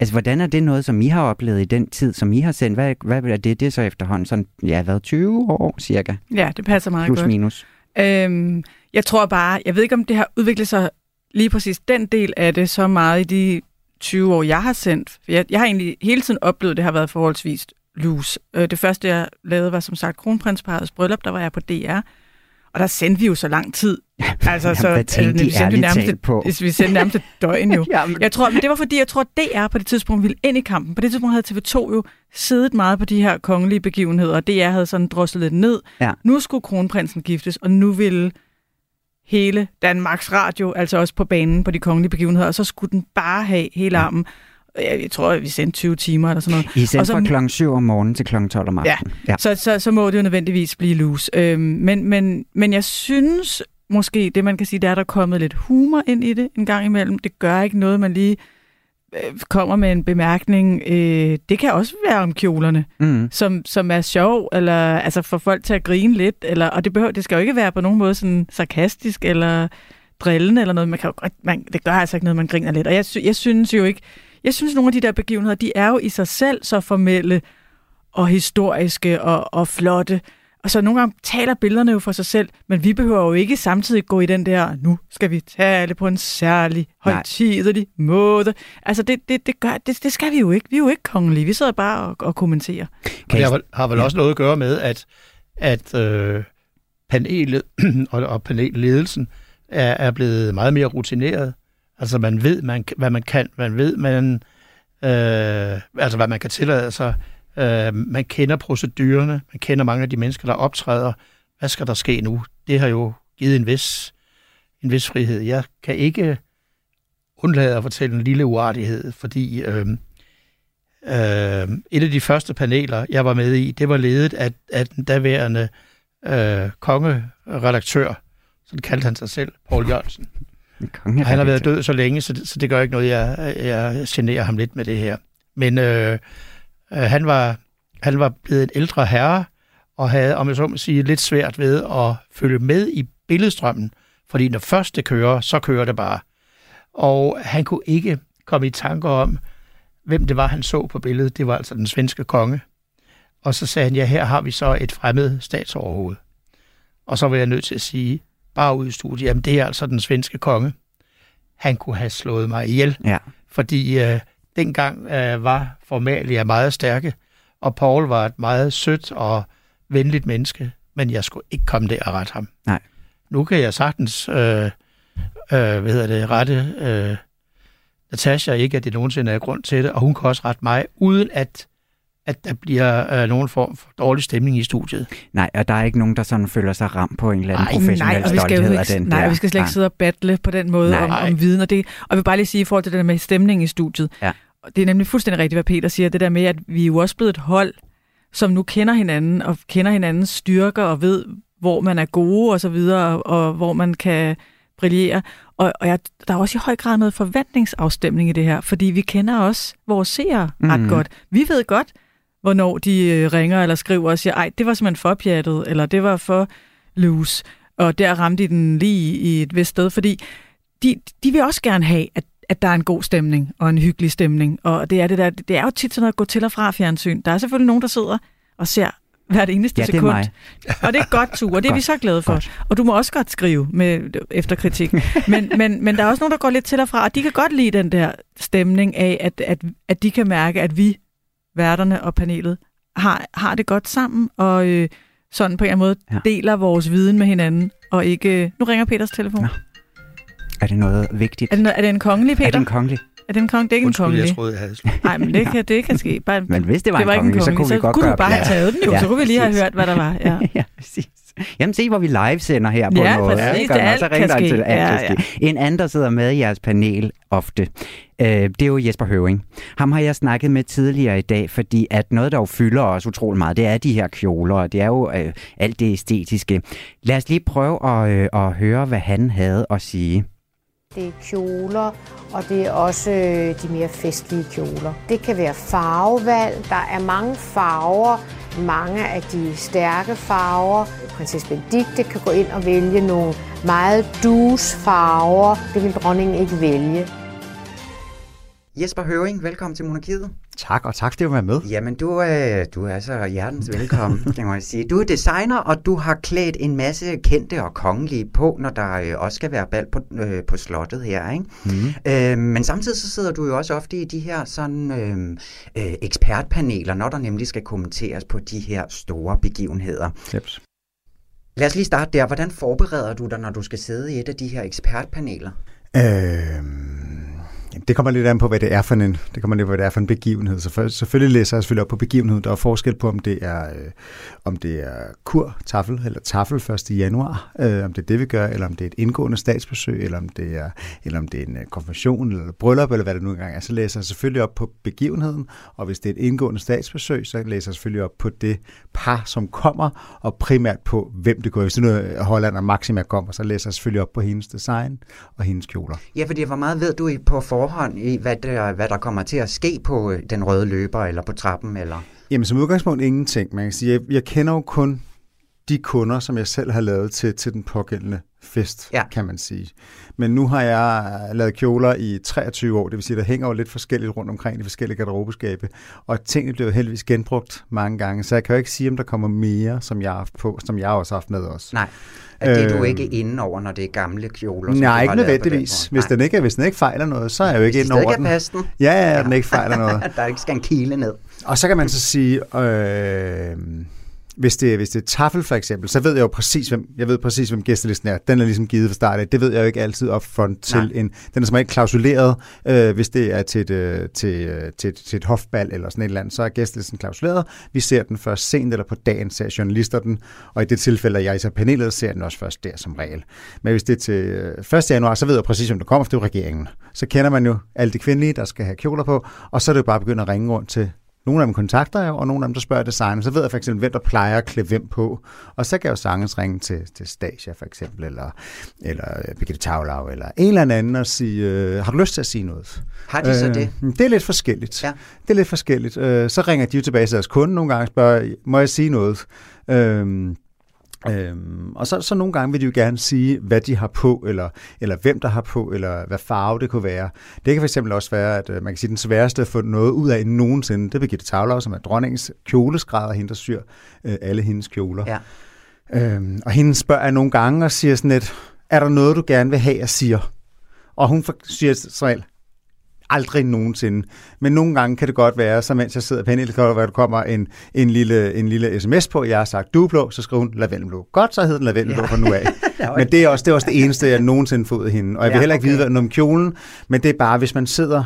Altså, hvordan er det noget, som I har oplevet i den tid, som I har sendt? Hvad, hvad er det? Det er så efterhånden sådan, ja, hvad, 20 år cirka? Ja, det passer meget Plus godt. minus. Øhm, jeg tror bare, jeg ved ikke, om det har udviklet sig lige præcis den del af det så meget i de 20 år, jeg har sendt. Jeg, jeg har egentlig hele tiden oplevet, at det har været forholdsvis loose. Øh, det første, jeg lavede, var som sagt Kronprinsparets bryllup, der var jeg på DR. Og der sendte vi jo så lang tid. Altså, Jamen, så, hvad tænkte de vi sendte nærmest, talt på? et- Vi sendte nærmest et døgn jo. Jamen. Jeg tror, men det var fordi, jeg tror, at DR på det tidspunkt ville ind i kampen. På det tidspunkt havde TV2 jo siddet meget på de her kongelige begivenheder, og DR havde sådan droslet lidt ned. Ja. Nu skulle kronprinsen giftes, og nu ville hele Danmarks Radio, altså også på banen på de kongelige begivenheder, og så skulle den bare have hele armen. Jeg, jeg tror, vi sendte 20 timer eller sådan noget. I Og sendte så- fra klokken 7 om morgenen til klokken 12 om Ja, aftenen. Ja. så, så, så må det jo nødvendigvis blive loose. Øhm, men, men, men jeg synes måske, det man kan sige, det er, der er kommet lidt humor ind i det en gang imellem. Det gør ikke noget, man lige øh, kommer med en bemærkning. Øh, det kan også være om kjolerne, Mm. som, som er sjov, eller altså får folk til at grine lidt. Eller, og det, behøver, det skal jo ikke være på nogen måde sådan sarkastisk eller drillende eller noget. Man kan jo, man, det gør altså ikke noget, man griner lidt. Og jeg, jeg synes jo ikke, jeg synes nogle af de der begivenheder, de er jo i sig selv så formelle og historiske og, og flotte. Og så nogle gange taler billederne jo for sig selv, men vi behøver jo ikke samtidig gå i den der, nu skal vi tale på en særlig højtidelig måde. Altså det, det, det, gør, det, det skal vi jo ikke. Vi er jo ikke kongelige. Vi sidder bare og, og kommenterer. Og Kan det har vel, har vel også noget at gøre med, at, at øh, panelet og, og panelledelsen er, er blevet meget mere rutineret. Altså man ved, man, hvad man kan. Man ved, man, øh, altså hvad man kan tillade sig. Øh, man kender procedurerne. Man kender mange af de mennesker, der optræder. Hvad skal der ske nu? Det har jo givet en vis, en vis frihed. Jeg kan ikke undlade at fortælle en lille uartighed, fordi øh, øh, et af de første paneler, jeg var med i, det var ledet af, af den daværende øh, kongeredaktør, sådan kaldte han sig selv, Paul Jørgensen. Kongen han har været død så længe, så det, så det gør ikke noget, jeg, jeg generer ham lidt med det her. Men øh, øh, han, var, han var blevet en ældre herre, og havde, om jeg så må sige, lidt svært ved at følge med i billedstrømmen, fordi når først det kører, så kører det bare. Og han kunne ikke komme i tanker om, hvem det var, han så på billedet. Det var altså den svenske konge. Og så sagde han, ja, her har vi så et fremmed statsoverhoved. Og så var jeg nødt til at sige, bare ud i studiet, jamen det er altså den svenske konge. Han kunne have slået mig ihjel, Ja. fordi øh, dengang øh, var formalia meget stærke, og Paul var et meget sødt og venligt menneske, men jeg skulle ikke komme der og rette ham. Nej. Nu kan jeg sagtens, øh, øh, hvad hedder det, rette øh, Natasha, ikke at det nogensinde er grund til det, og hun kan også rette mig, uden at, at der bliver øh, nogen form for dårlig stemning i studiet. Nej, og der er ikke nogen, der sådan føler sig ramt på en eller anden Ej, professionel nej, og vi skal jo stolthed ikke, den nej, der. vi skal slet ikke Nej. sidde og battle på den måde Nej. om, om viden. Og, det, og jeg vil bare lige sige i forhold til det der med stemning i studiet. Ja. Det er nemlig fuldstændig rigtigt, hvad Peter siger. Det der med, at vi er jo også blevet et hold, som nu kender hinanden, og kender hinandens styrker, og ved, hvor man er gode og så videre, og, hvor man kan brillere. Og, og jeg, der er også i høj grad noget forventningsafstemning i det her, fordi vi kender også vores seere ret Mhm. godt. Vi ved godt, hvornår de øh, ringer eller skriver og siger, ej, det var simpelthen for pjattet, eller det var for loose, og der ramte de den lige i et vist sted, fordi de, de vil også gerne have, at, at der er en god stemning og en hyggelig stemning, og det er, det der, det er jo tit sådan noget at gå til og fra fjernsyn. Der er selvfølgelig nogen, der sidder og ser hvert eneste Ja, det sekund. mig. Og det er godt, Ture, og det er vi så glade for. Og du må også godt skrive med efter kritik. Men, men, men der er også nogen, der går lidt til derfra, og de kan godt lide den der stemning af, at, at, at de kan mærke, at vi, værterne og panelet, har, har det godt sammen, og øh, sådan på en eller anden måde Ja. deler vores viden med hinanden, og ikke... Nu ringer Peters telefon. Nå. Er det noget vigtigt? Er det, er det en kongelig, Peter? Er det en kongelig? Er det en kong? Det er ikke en Undskyld, jeg kongelig. troede, jeg havde slået. Nej, men det kan, det kan ske. Bare, Men hvis det var, det var en ikke en kongelig, så kongelig, kunne vi godt kunne gøre du bare have plads. taget den jo, Ja, så kunne vi lige have præcis. hørt, hvad der var. Ja. ja, præcis. Jamen se, hvor vi livesender her på Ja, en måde. præcis, det alt så kan til alt Ja, kan ske. En anden, der sidder med i jeres panel ofte, øh, det er jo Jesper Høving. Ham har jeg snakket med tidligere i dag, fordi at noget, der jo fylder os utrolig meget, det er de her kjoler, og det er jo øh, alt det æstetiske. Lad os lige prøve at, øh, at høre, hvad han havde at sige. Det er kjoler, og det er også øh, de mere festlige kjoler. Det kan være farvevalg. Der er mange farver, mange af de stærke farver. Prinsesse Benedikte kan gå ind og vælge nogle meget dus farver. Det vil dronningen ikke vælge. Jesper Høving, velkommen til Monarkiet. Tak, og tak fordi du var med. Jamen, du, øh, du er så hjertens velkommen, kan man sige. Du er designer, og du har klædt en masse kendte og kongelige på, når der øh, også skal være bal på, øh, på slottet her, ikke? Mm. Øh, men samtidig så sidder du jo også ofte i de her sådan øh, øh, ekspertpaneler, når der nemlig skal kommenteres på de her store begivenheder. Jeps. Lad os lige starte der. Hvordan forbereder du dig, når du skal sidde i et af de her ekspertpaneler? Jamen, det kommer lidt an på, hvad det er for en, det kommer lidt, på, hvad det er for en begivenhed. Så for, selvfølgelig læser jeg selvfølgelig op på begivenheden. Der er forskel på, om det er, øh, om det er kur, tafel eller tafel 1. januar, øh, om det er det, vi gør, eller om det er et indgående statsbesøg, eller om det er, eller om det er en øh, konfirmation, eller bryllup, eller hvad det nu engang er. Så læser jeg selvfølgelig op på begivenheden, og hvis det er et indgående statsbesøg, så læser jeg selvfølgelig op på det par, som kommer, og primært på, hvem det går. Hvis det nu er øh, Holland og Maxima kommer, så læser jeg selvfølgelig op på hendes design og hendes kjoler. Ja, fordi hvor meget ved du i- på forhånd i, hvad der, hvad der kommer til at ske på øh, den røde løber, eller på trappen, eller... Jamen som udgangspunkt ingenting. Man kan sige, jeg, jeg kender jo kun de kunder, som jeg selv har lavet til, til den pågældende fest, Ja. kan man sige. Men nu har jeg lavet kjoler i 23 år, det vil sige, der hænger jo lidt forskelligt rundt omkring de forskellige garderobeskabe, og tingene bliver heldigvis genbrugt mange gange, så jeg kan jo ikke sige, om der kommer mere, som jeg har haft på, som jeg også har haft med os. Nej, at det er du Øh, ikke inde over, når det er gamle kjoler. Nej, ikke den nødvendigvis. måde. Hvis den, ikke, hvis den ikke fejler noget, så er jeg jo ikke Hvis inde det over den. passe den. Ja, ja, ja, den ikke fejler noget. der ikke skal en kile ned. Og så kan man så sige, øh, hvis det, hvis det er tafel for eksempel, så ved jeg jo præcis, hvem, jeg ved præcis, hvem gæstelisten er. Den er ligesom givet fra start af. Det ved jeg jo ikke altid upfront til Nej. en... Den er som ikke klausuleret, øh, hvis det er til et, øh, til, øh, til, et, til et hofbal eller sådan et eller andet, så er gæstelisten klausuleret. Vi ser den først sent eller på dagen, ser journalister den, og i det tilfælde, at jeg i panelet, ser den også først der som regel. Men hvis det er til øh, 1. januar, så ved jeg præcis, hvem der kommer, for det er jo regeringen. Så kender man jo alle de kvindelige, der skal have kjoler på, og så er det jo bare begyndt at ringe rundt til nogle af dem kontakter jeg, og nogle af dem, der spørger designer. Så ved jeg for eksempel, hvem der plejer at klæde hvem på. Og så kan jeg jo sagtens ringe til, til Stasia for eksempel, eller, eller øh, Birgitte Tavlau, eller en eller anden og sige, øh, har du lyst til at sige noget? Har de så det? Det er lidt forskelligt. Ja. Det er lidt forskelligt. Øh, så ringer de jo tilbage til deres kunde nogle gange og spørger, må jeg sige noget? Øhm, Øhm, og så, så nogle gange vil de jo gerne sige, hvad de har på, eller, eller hvem der har på, eller hvad farve det kunne være. Det kan fx også være, at øh, man kan sige, at den sværeste at få noget ud af nogensinde, det er Birgitte Tavlau, som er dronningens kjoleskrædder, hende der syr øh, alle hendes kjoler. Ja. Øhm, og hende spørger jeg nogle gange og siger sådan lidt, er der noget, du gerne vil have, jeg siger? Og hun siger regel, aldrig nogensinde. Men nogle gange kan det godt være, så mens jeg sidder i panelet, kan det være, der kommer en, en, lille, en lille sms på, jeg har sagt du er blå, så skriver hun lavendelblå. Godt, så hedder den lavendelblå ja. fra nu af. men det er, også, det er også det eneste, jeg nogensinde får ud af hende. Og jeg vil Ja, heller ikke okay. vide noget om kjolen, men det er bare, hvis man sidder...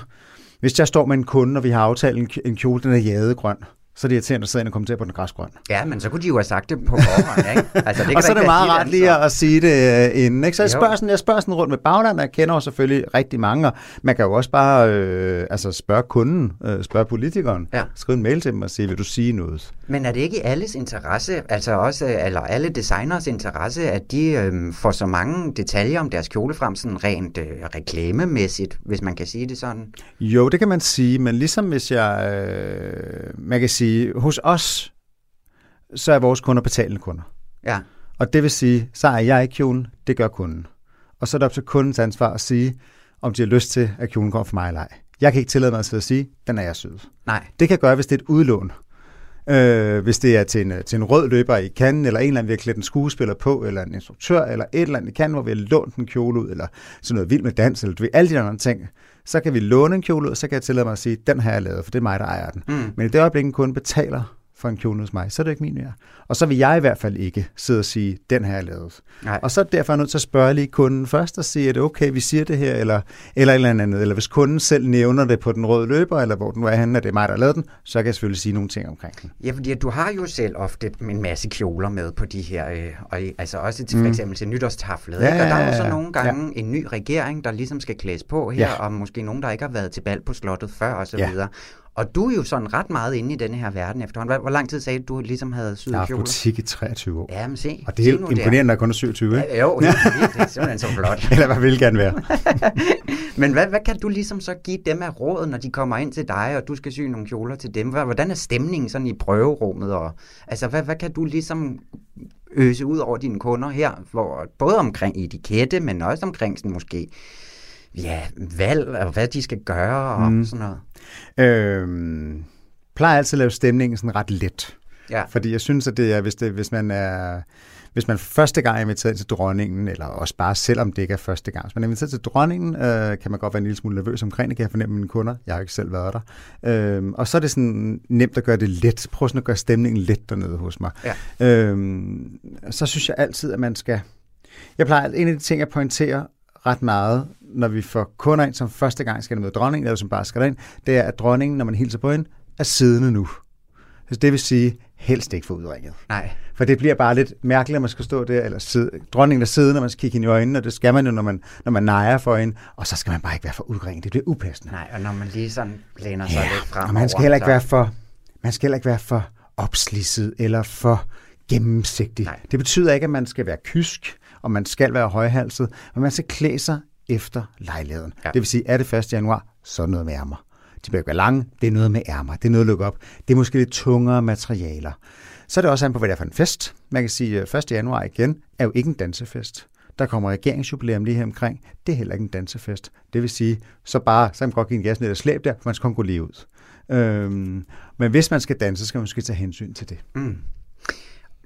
Hvis jeg står med en kunde, og vi har aftalt en, en kjole, den er jadegrøn, så er det irriterende at sidde og kommentere på den græsgrøn. Ja, men så kunne de jo have sagt det på forhånd, ikke? Altså, det og så er det meget rart lige ansvar. at sige det øh, inden. Ikke? Så jeg spørger, sådan, jeg spørger sådan rundt med baglandet. Jeg kender jo selvfølgelig rigtig mange. Og man kan jo også bare øh, altså spørge kunden, øh, spørge politikeren. Ja. Skrive en mail til dem og sige, vil du sige noget? Men er det ikke i alles interesse, altså også, eller alle designers interesse, at de øhm, får så mange detaljer om deres kjole frem, sådan rent øh, reklamemæssigt, hvis man kan sige det sådan? Jo, det kan man sige, men ligesom hvis jeg, øh, man kan sige, hos os, så er vores kunder betalende kunder. Ja, Og det vil sige, så er jeg ikke kjolen, det gør kunden. Og så er det op til kundens ansvar at sige, om de har lyst til, at kjolen kommer fra mig eller ej. Jeg kan ikke tillade mig at sidde og sige, den er jeg sød. nej. Det kan jeg gøre, hvis det er et udlån. Øh, hvis det er til en, til en rød løber i kanden, eller en eller anden, vi har klædt en skuespiller på, eller en instruktør, eller et eller andet i kanden, hvor vi har lånt en kjole ud, eller sådan noget vild med dans, eller ved, alle de andre ting, så kan vi låne en kjole ud, så kan jeg tillade mig at sige, den har jeg lavet, for det er mig, der ejer den. Mm. Men i det øjeblik, en kunde betaler for en kjole hos mig, så er det ikke min mere. Og så vil jeg i hvert fald ikke sidde og sige, den har jeg lavet. Nej. Og så er derfor jeg nødt til at spørge lige kunden først og sige, er det okay, vi siger det her, eller, eller et eller andet. Eller hvis kunden selv nævner det på den røde løber, eller hvor den nu er henne, at det er mig, der har lavet den, så kan jeg selvfølgelig sige nogle ting omkring den. Ja, fordi du har jo selv ofte en masse kjoler med på de her, øh, og altså også til for mm. eksempel til nytårstaflet. Ja, Og der er jo så nogle gange ja. en ny regering, der ligesom skal klædes på her, ja. og måske nogen, der ikke har været til bal på slottet før osv. Ja. Og du er jo sådan ret meget inde i denne her verden efterhånden. Hvor, lang tid sagde du, du ligesom havde syet? Jeg har butik i 23 år. Ja, men se. Og det er helt imponerende, at kun er 27, ikke? Ja, jo, det, det er simpelthen så flot. Eller hvad vil gerne være. men hvad, hvad kan du ligesom så give dem af råd, når de kommer ind til dig, og du skal sy nogle kjoler til dem? Hvordan er stemningen sådan i prøverummet? Og, altså, hvad, hvad kan du ligesom øse ud over dine kunder her? Hvor, både omkring etikette, men også omkring sådan måske ja, valg og hvad de skal gøre og mm. sådan noget? Øhm, plejer altid at lave stemningen sådan ret let. Ja. Fordi jeg synes, at det er, hvis, det, hvis man er hvis man første gang er inviteret til dronningen, eller også bare selvom det ikke er første gang, hvis man er inviteret til dronningen, øh, kan man godt være en lille smule nervøs omkring det, kan jeg fornemme mine kunder. Jeg har ikke selv været der. Øh, og så er det sådan nemt at gøre det let. Prøv sådan at gøre stemningen let dernede hos mig. Ja. Øh, så synes jeg altid, at man skal... Jeg plejer, en af de ting, jeg pointerer ret meget, når vi får kunder ind, som første gang skal møde dronningen, eller som bare skal ind, det er, at dronningen, når man hilser på hende, er siddende nu. Så det vil sige, helst ikke få udringet. Nej. For det bliver bare lidt mærkeligt, at man skal stå der, eller sidde, dronningen er siddende, når man skal kigge hende i øjnene, og det skal man jo, når man, når man nejer for hende, og så skal man bare ikke være for udringet. Det bliver upassende. Nej, og når man lige sådan læner sig ja, lidt frem. og man skal heller ikke være for, man skal heller ikke være for opslisset, eller for gennemsigtig. Nej. Det betyder ikke, at man skal være kysk, og man skal være højhalset, men man skal klæde sig efter lejligheden. Ja. Det vil sige, er det 1. januar, så er noget med ærmer. De bliver ikke lange, det er noget med ærmer, det er noget at lukke op. Det er måske lidt tungere materialer. Så er det også an på, hvad det er for en fest. Man kan sige, at 1. januar igen er jo ikke en dansefest. Der kommer regeringsjubilæum lige her omkring. Det er heller ikke en dansefest. Det vil sige, så bare, så kan man godt give en gas ned og slæb der, for man skal kun gå lige ud. Øhm, men hvis man skal danse, så skal man måske tage hensyn til det. Mm.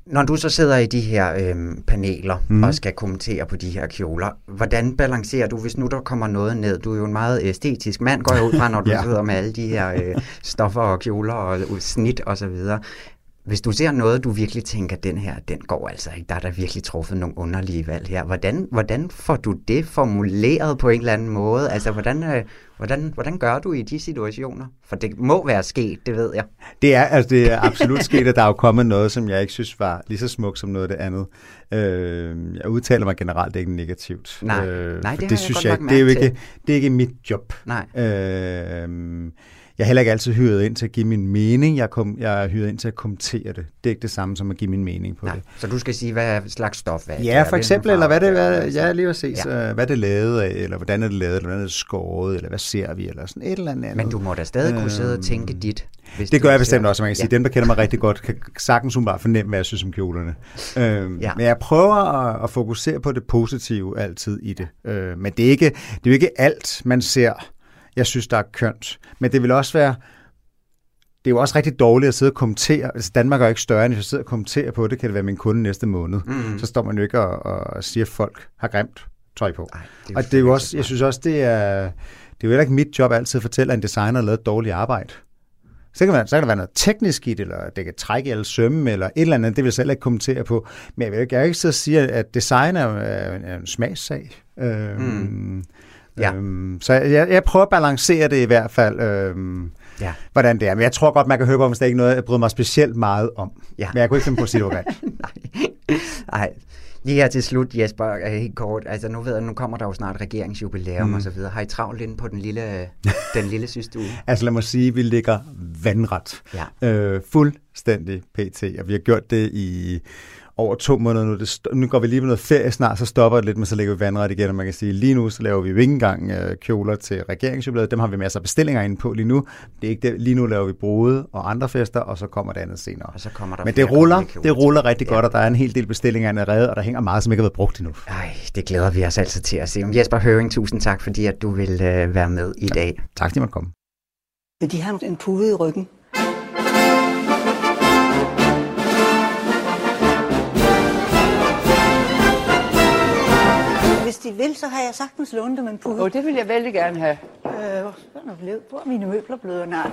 Når du så sidder i de her øhm, paneler mm. og skal kommentere på de her kjoler, hvordan balancerer du, hvis nu der kommer noget ned? Du er jo en meget æstetisk mand, går jeg ud fra, når du ja. sidder med alle de her øh, stoffer og kjoler og snit og så videre. Hvis du ser noget, du virkelig tænker, den her, den går altså ikke, der er der virkelig truffet nogle underlige valg her. Hvordan, hvordan får du det formuleret på en eller anden måde? Altså, hvordan, øh, hvordan, hvordan gør du i de situationer? For det må være sket, det ved jeg. Det er, altså, det er absolut sket, at der er jo kommet noget, som jeg ikke synes var lige så smukt som noget af det andet. Øh, jeg udtaler mig generelt ikke negativt. Nej, øh, nej det, det synes jeg, det er jo ikke, det er ikke mit job. Nej. Øh, jeg er heller ikke altid hyret ind til at give min mening. Jeg, kom, jeg er hyret ind til at kommentere det. Det er ikke det samme som at give min mening på Nej, det. Så du skal sige, hvad slags stof er det? Ja, for eksempel, eller hvad det er, ja, lige at se, ja. hvad det er lavet af, eller hvordan er det lavet, eller hvordan er det skåret, eller hvad ser vi, eller sådan et eller andet. Men du må da stadig kunne sidde og tænke øhm, dit. Hvis det gør jeg bestemt også, man kan sige. Ja. Dem, der kender mig rigtig godt, kan sagtens bare fornemme, hvad jeg synes om kjolerne. Øhm, ja. Men jeg prøver at, at fokusere på det positive altid i det. Øh, men det er, ikke, det er jo ikke alt, man ser jeg synes, der er kønt. Men det vil også være, det er jo også rigtig dårligt at sidde og kommentere. Altså, Danmark er jo ikke større, end hvis jeg sidder og kommenterer på det, kan det være min kunde næste måned. Mm. Så står man jo ikke og, og siger, at folk har grimt tøj på. Ej, det og det er jo også, jeg synes også, det er, det er jo heller ikke mit job altid at fortælle, at en designer har lavet et dårligt arbejde. Så kan, man, så kan der være noget teknisk i det, eller det kan trække eller sømme, eller et eller andet, det vil jeg selv ikke kommentere på. Men jeg vil ikke, jeg vil ikke sidde og sige, at design er, er en smagssag. Øhm, mm. Ja. Øhm, så jeg, jeg prøver at balancere det i hvert fald, øhm, ja. hvordan det er. Men jeg tror godt, man kan høre på, hvis der ikke er noget, jeg bryder mig specielt meget om. Ja. Men jeg kunne ikke finde på at sige det Nej. Nej. Lige her til slut, Jesper, helt kort. Altså nu ved jeg, nu kommer der jo snart regeringsjubilæum mm. og så videre. Har I travlt inde på den lille, den lille sidste uge? altså lad mig sige, vi ligger vandret. Ja. Øh, fuldstændig pt. Og vi har gjort det i over to måneder nu. Det, nu går vi lige på noget ferie snart, så stopper det lidt, men så lægger vi vandret igen, og man kan sige, lige nu så laver vi jo ikke engang øh, kjoler til regeringsjubilæet. Dem har vi masser af bestillinger inde på lige nu. Det er ikke det. Lige nu laver vi brude og andre fester, og så kommer det andet senere. Og så kommer der men det ruller, det ruller rigtig ja. godt, og der er en hel del bestillinger allerede, og der hænger meget, som ikke har været brugt endnu. Ej, det glæder vi os altid til at se. Jesper Høring, tusind tak, fordi at du vil øh, være med i dag. Tak, fordi måtte komme. Vil de have en pude i ryggen? De vil, så har jeg sagtens lånt dem en pude. Og det vil jeg vældig gerne have. Øh, hvor blevet? Hvor er mine møbler blevet? Nej.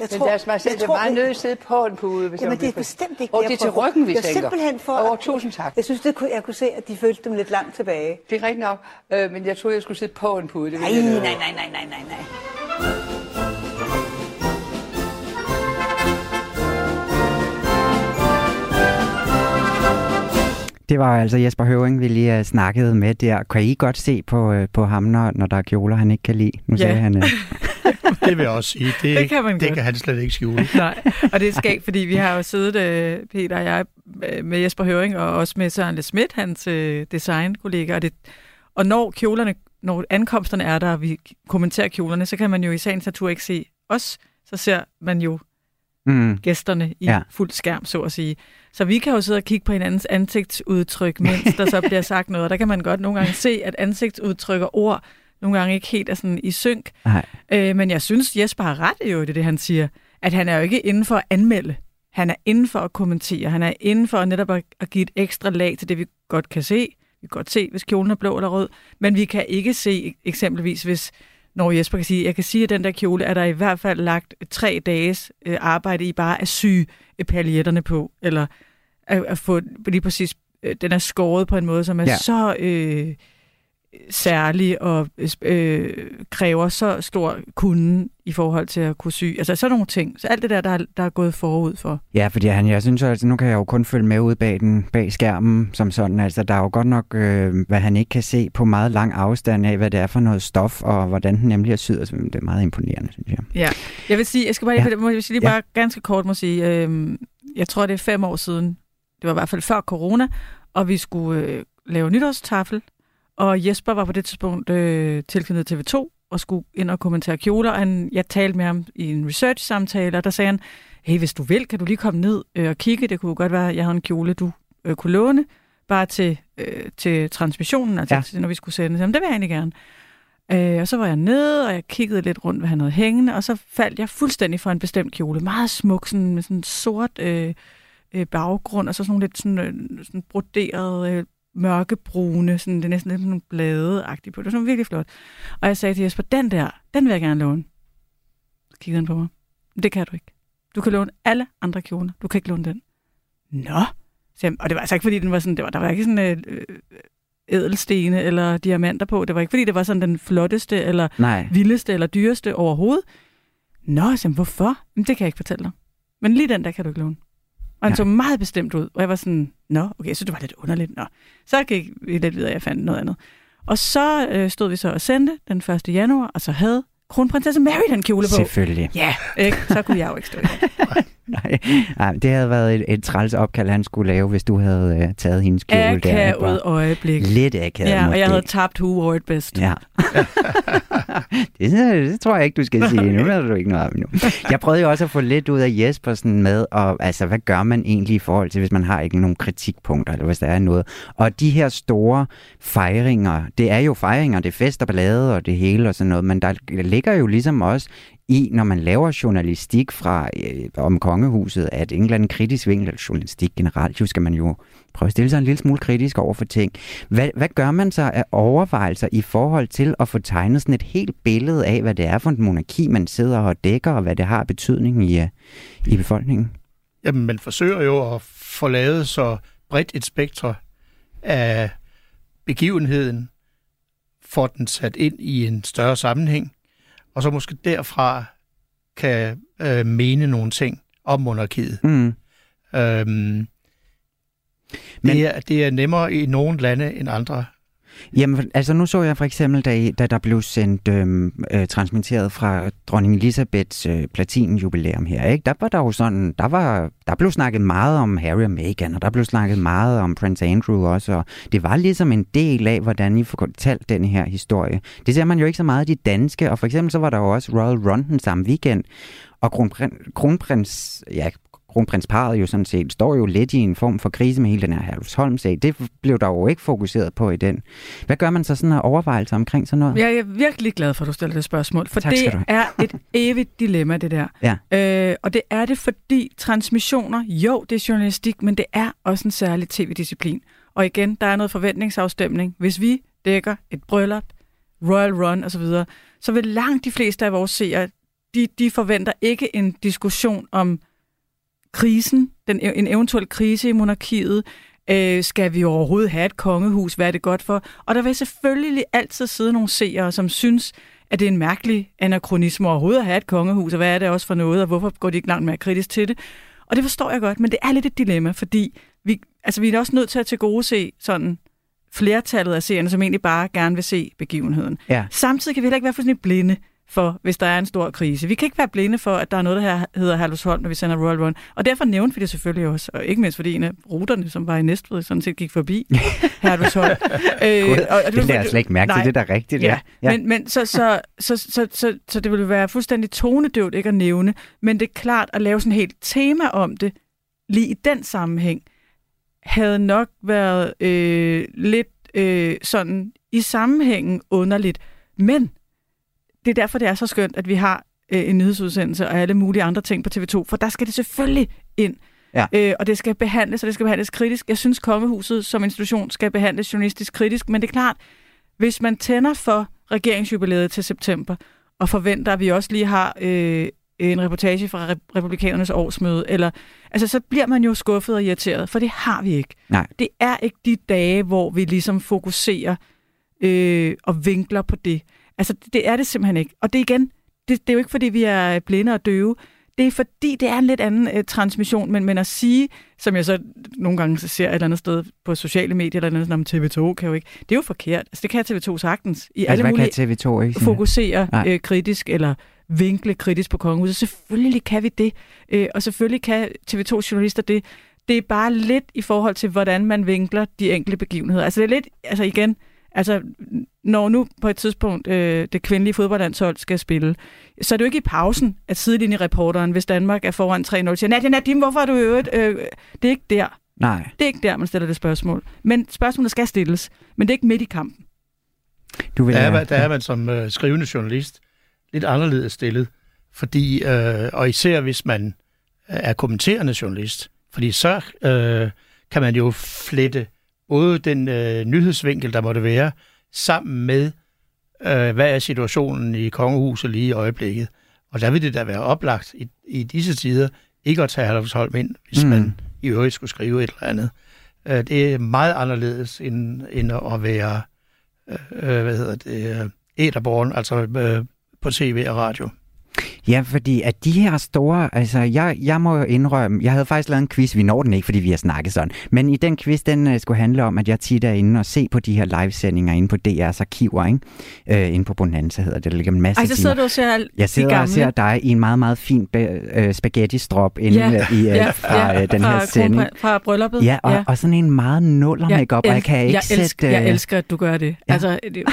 Jeg men tror, deres majestæt er meget nødt til at sidde på en pude. Hvis jamen, det er bestemt ikke Og det er til ryggen, vi jeg tænker. simpelthen for... Over, tusind tak. Jeg synes, det kunne, jeg kunne se, at de følte dem lidt langt tilbage. Det er rigtigt nok, øh, men jeg troede, jeg skulle sidde på en pude. Det nej, nej, nej, nej, nej, nej, nej. Det var altså Jesper Høving, vi lige snakkede med der. Kan I godt se på, øh, på ham, når, når der er kjoler, han ikke kan lide? Nu Ja. sagde han... øh, Det vil jeg også sige. Det, Det kan man det godt. kan han slet ikke skjule. Nej, og det er skægt, fordi vi har jo siddet, øh, Peter og jeg, med Jesper Høring og også med Søren Le Schmidt, hans øh, designkollega. Og, det, og når kjolerne, når ankomsterne er der, og vi kommenterer kjolerne, så kan man jo i sagens natur ikke se os. Så ser man jo mm, gæsterne i Ja. fuld skærm, så at sige. Så vi kan jo sidde og kigge på hinandens ansigtsudtryk, mens der så bliver sagt noget. Og der kan man godt nogle gange se, at ansigtsudtryk og ord nogle gange ikke helt er sådan i synk. nej. Øh, men jeg synes, Jesper har ret jo i det, det, han siger. At han er jo ikke inden for at anmelde. Han er inden for at kommentere. Han er inden for netop at, at give et ekstra lag til det, vi godt kan se. Vi kan godt se, hvis kjolen er blå eller rød. Men vi kan ikke se eksempelvis, hvis når Jesper kan sige, jeg kan sige, at den der kjole er der i hvert fald lagt tre dages øh, arbejde i bare at sy øh, paljetterne på, eller at, at få lige præcis, øh, den er skåret på en måde, som er Ja. så øh, særlig og øh, kræver så stor kunde i forhold til at kunne sy. Altså sådan nogle ting. Så alt det der, der, er- der er gået forud for. Ja, fordi han, jeg synes altså, nu kan jeg jo kun følge med ud bag, den, bag skærmen som sådan. Altså, der er jo godt nok, øh, hvad han ikke kan se på meget lang afstand af, hvad det er for noget stof, og hvordan den nemlig er syet. Altså, det er meget imponerende, synes jeg. Ja. Jeg vil sige, jeg skal bare, Ja. ja. må, jeg lige Ja. bare ganske kort må sige, øh, jeg tror, det er fem år siden, det var i hvert fald før corona, og vi skulle øh, lave nytårstafel, og Jesper var på det tidspunkt øh, tilknyttet TV2 og skulle ind og kommentere kjoler, og han, jeg talte med ham i en research-samtale, og der sagde han, hey, hvis du vil, kan du lige komme ned øh, og kigge, det kunne godt være, at jeg havde en kjole, du øh, kunne låne, bare til, øh, til transmissionen, altså Ja. til, når vi skulle sende. Jamen, det vil jeg egentlig gerne. Øh, og så var jeg nede, og jeg kiggede lidt rundt, hvad han havde hængende, og så faldt jeg fuldstændig for en bestemt kjole. Meget smuk, sådan, med sådan sort øh, øh, baggrund, og så sådan nogle lidt sådan, øh, sådan broderet øh, mørkebrune, sådan, det er næsten lidt nogle blade-agtigt på. Det var sådan virkelig flot. Og jeg sagde til Jesper, den der, den vil jeg gerne låne. Så kiggede han på mig. Det kan du ikke. Du kan låne alle andre kjoler. Du kan ikke låne den. Nå. Jeg, og det var altså ikke, fordi den var sådan, det var, der var ikke sådan øh, øh, ædelstene eller diamanter på. Det var ikke, fordi det var sådan den flotteste, eller Nej. vildeste, eller dyreste overhovedet. Nå, så hvorfor? Men det kan jeg ikke fortælle dig. Men lige den der kan du ikke låne. Og han Ja. så meget bestemt ud, og jeg var sådan, nå, okay, så det var lidt underligt. Nå. Så gik vi lidt videre, jeg fandt noget andet. Og så øh, stod vi så og sendte den 1. januar, og så havde kronprinsesse Mary den kjole på. Selvfølgelig. Ja, ikke? Så kunne jeg jo ikke stå i det. Nej, nej, det havde været et, et træls opkald, han skulle lave, hvis du havde øh, taget hendes kjole der. ikke? Akavet øjeblik. Lidt akavet Ja, og måske. jeg havde tabt who wore it best. Ja. det, det tror jeg ikke, du skal sige. Nu ved du ikke noget om nu. Jeg prøvede jo også at få lidt ud af Jespersen med, og, altså, hvad gør man egentlig i forhold til, hvis man har ikke nogen kritikpunkter, eller hvis der er noget. Og de her store fejringer, det er jo fejringer, det er fest og ballade og det hele og sådan noget, men der ligger jo ligesom også i, når man laver journalistik fra øh, om kongehuset, at en eller anden kritisk vinkel, eller journalistik generelt, jo skal man jo prøve at stille sig en lille smule kritisk over for ting. Hvad, hvad gør man så af overvejelser i forhold til at få tegnet sådan et helt billede af, hvad det er for en monarki, man sidder og dækker, og hvad det har betydning i, øh, i befolkningen? Jamen, man forsøger jo at få lavet så bredt et spektrum af begivenheden, får den sat ind i en større sammenhæng, og så måske derfra kan øh, mene nogle ting om monarkiet. Mm. Øhm, Men- det, er, det er nemmere i nogle lande end andre. Jamen, altså nu så jeg for eksempel, da, da der blev sendt øhm, øh, transmitteret fra dronning Elisabeths øh, platinjubilæum her, ikke? der var der jo sådan, der, var, der blev snakket meget om Harry og Meghan, og der blev snakket meget om Prince Andrew også, og det var ligesom en del af, hvordan I fortalte den her historie. Det ser man jo ikke så meget i de danske, og for eksempel så var der jo også Royal Run den samme weekend, og kronprins, kronprins ja, kronprinsparet jo sådan set står jo lidt i en form for krise med hele den her Herlufsholm-sag. Det blev der jo ikke fokuseret på i den. Hvad gør man så sådan en overvejelse omkring sådan noget? Jeg er virkelig glad for, at du stiller det spørgsmål, for Tak det er et evigt dilemma, det der. Ja. Øh, og det er det, fordi transmissioner, jo, det er journalistik, men det er også en særlig tv-disciplin. Og igen, der er noget forventningsafstemning. Hvis vi dækker et bryllup, Royal Run osv., så, så vil langt de fleste af vores seere, de, de forventer ikke en diskussion om krisen, den, en eventuel krise i monarkiet, Øh, skal vi overhovedet have et kongehus? Hvad er det godt for? Og der vil selvfølgelig altid sidde nogle seere, som synes, at det er en mærkelig anachronisme overhovedet at have et kongehus, og hvad er det også for noget, og hvorfor går de ikke langt mere kritisk til det? Og det forstår jeg godt, men det er lidt et dilemma, fordi vi, altså, vi er også nødt til at til gode se sådan flertallet af seerne, som egentlig bare gerne vil se begivenheden. Ja. Samtidig kan vi heller ikke være fuldstændig blinde for, hvis der er en stor krise. Vi kan ikke være blinde for, at der er noget, der her hedder Herlufsholm, når vi sender Royal Run. Og derfor nævnte vi det selvfølgelig også. Og ikke mindst fordi en af ruterne, som var i Næstved, sådan set gik forbi Herlufsholm. øh, og, og det, lader jeg slet ikke mærke til, det der er rigtigt. Ja, ja. Men, men så, så, så, så, så, så, så det ville være fuldstændig tonedøvt ikke at nævne. Men det er klart at lave sådan et helt tema om det, lige i den sammenhæng, havde nok været øh, lidt øh, sådan i sammenhængen underligt. Men det er derfor, det er så skønt, at vi har øh, en nyhedsudsendelse og alle mulige andre ting på TV2, for der skal det selvfølgelig ind. Ja. Øh, og det skal behandles, og det skal behandles kritisk. Jeg synes, kongehuset som institution skal behandles journalistisk kritisk, men det er klart, hvis man tænder for regeringsjubilæet til september, og forventer, at vi også lige har øh, en reportage fra republikanernes årsmøde, eller, altså, så bliver man jo skuffet og irriteret, for det har vi ikke. Nej. Det er ikke de dage, hvor vi ligesom fokuserer øh, og vinkler på det. Altså, det er det simpelthen ikke. Og det igen, det, det er jo ikke, fordi vi er blinde og døve. Det er fordi, det er en lidt anden øh, transmission, men, men at sige, som jeg så nogle gange ser et eller andet sted på sociale medier, eller andet andet, TV2 kan jo ikke, det er jo forkert. Altså, det kan TV2 sagtens. I altså, alle hvad kan TV2 ikke? Fokusere øh, kritisk, eller vinkle kritisk på kongehuset. Selvfølgelig kan vi det, øh, og selvfølgelig kan TV2-journalister det. Det er bare lidt i forhold til, hvordan man vinkler de enkelte begivenheder. Altså det er lidt, altså igen, Altså, når nu på et tidspunkt øh, det kvindelige fodboldlandshold skal spille, så er det jo ikke i pausen, at sidelinjereporteren, hvis Danmark er foran 3-0, siger, Nadia Nadim, hvorfor er du øvrigt? Øh, det er ikke der. Nej. Det er ikke der, man stiller det spørgsmål. Men spørgsmålet skal stilles, men det er ikke midt i kampen. Du vil der, er, der er man som øh, skrivende journalist lidt anderledes stillet, fordi, øh, og især hvis man er kommenterende journalist, fordi så øh, kan man jo flette både den øh, nyhedsvinkel, der måtte være, sammen med, øh, hvad er situationen i kongehuset lige i øjeblikket. Og der vil det da være oplagt i, i disse tider, ikke at tage Herlufsholm ind, hvis mm. man i øvrigt skulle skrive et eller andet. Øh, det er meget anderledes end, end at være, øh, øh hvad hedder det, øh, æderborn, altså øh, på tv og radio. Ja, fordi at de her store, altså jeg, jeg må jo indrømme, jeg havde faktisk lavet en quiz, vi når den ikke, fordi vi har snakket sådan, men i den quiz, den uh, skulle handle om, at jeg tit er inde og se på de her livesendinger inde på DR's arkiver, ikke? Uh, inde på Bonanza hedder det, der ligger en masse Ej, så sidder du og ser Jeg sidder og ser dig i en meget, meget fin uh, spaghetti-strop inde ja, i, uh, ja, fra ja, uh, den fra, her sending. Fra brylluppet. Ja, og, ja. og sådan en meget nuller ja, make-up, og jeg kan ikke jeg sætte... Elsker, jeg elsker, at du gør det. Ja. Altså, det,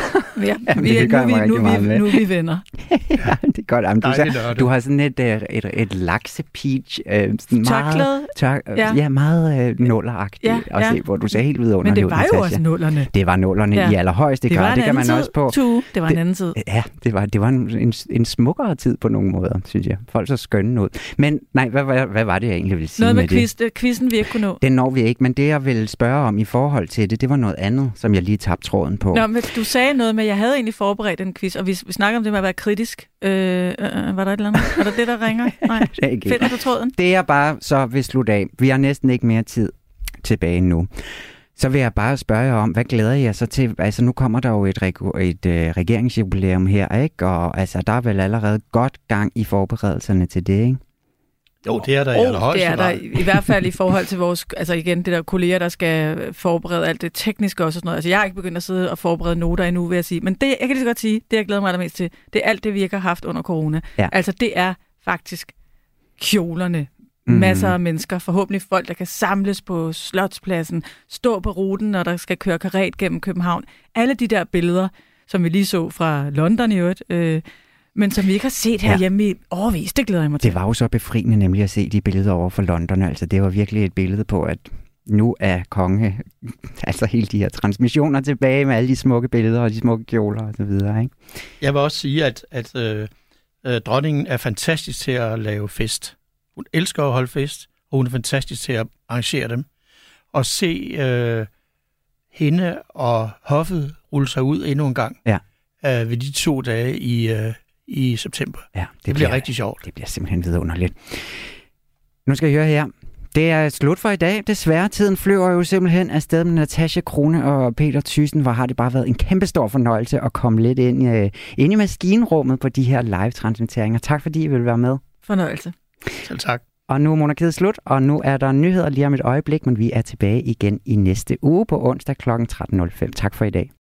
ja, Jamen, vi, det nu, vi, nu, vi, nu er vi venner. ja, det er godt. Jamen, du, så, du har sådan et, et, et, et laksepeach. Øh, meget, tør, ja. ja, meget øh, nulleragtigt ja, ja. at se, hvor du ser helt videre under Men det var jo også nullerne. Det var nullerne ja. i allerhøjeste grad. Det kan man tid. også på. Tue. Det var en anden tid. Ja, det var, det var en, en, en smukkere tid på nogle måder, synes jeg. Folk så skønne ud. Men nej, hvad, hvad, hvad var det, jeg egentlig ville sige Noget med, med quiz, det? quizzen, vi ikke kunne nå. Den når vi ikke, men det, jeg ville spørge om i forhold til det, det var noget andet, som jeg lige tabte tråden på. Nå, men du sagde noget med, at jeg havde egentlig forberedt en quiz, og vi, vi snakker om det med at være kritisk. Øh, øh, var der et eller andet? Var der det, der ringer? Nej. det er ikke Finder du tråden? Det er bare så vil slutte af. Vi har næsten ikke mere tid tilbage nu. Så vil jeg bare spørge jer om, hvad glæder jeg så til? Altså nu kommer der jo et, reg- et uh, regeringsjubilæum her, ikke? Og altså, der er vel allerede godt gang i forberedelserne til det, ikke? Jo, det er der oh, i allerhøjeste det er der i hvert fald i forhold til vores, altså igen, det der kolleger, der skal forberede alt det tekniske også og sådan noget. Altså jeg har ikke begyndt at sidde og forberede noter endnu, vil jeg sige. Men det, jeg kan lige så godt sige, det jeg glæder mig allermest til, det er alt det, vi ikke har haft under corona. Ja. Altså det er faktisk kjolerne. Mm. Masser af mennesker, forhåbentlig folk, der kan samles på Slotspladsen, stå på ruten, når der skal køre karet gennem København. Alle de der billeder, som vi lige så fra London i øvrigt, øh, men som vi ikke har set herhjemme ja. i overvis. Det glæder jeg mig til. Det var jo så befriende nemlig at se de billeder over for London. Altså, det var virkelig et billede på, at nu er konge, altså hele de her transmissioner tilbage med alle de smukke billeder og de smukke kjoler og så videre. Ikke? Jeg vil også sige, at, at øh, øh, dronningen er fantastisk til at lave fest. Hun elsker at holde fest, og hun er fantastisk til at arrangere dem. Og se øh, hende og hoffet rulle sig ud endnu en gang Ja. øh, ved de to dage i, øh, i september. Ja, det, Det bliver rigtig sjovt. Det bliver simpelthen vidunderligt. Nu skal I høre her. Det er slut for i dag. Desværre, tiden flyver jo simpelthen afsted med Natasha Krone og Peter Thyssen, hvor har det bare været en kæmpe stor fornøjelse at komme lidt ind, øh, ind i maskinrummet på de her live-transmitteringer. Tak fordi I vil være med. Fornøjelse. Selv tak. Og nu er monarkiet slut, og nu er der nyheder lige om et øjeblik, men vi er tilbage igen i næste uge på onsdag kl. 13.05. Tak for i dag.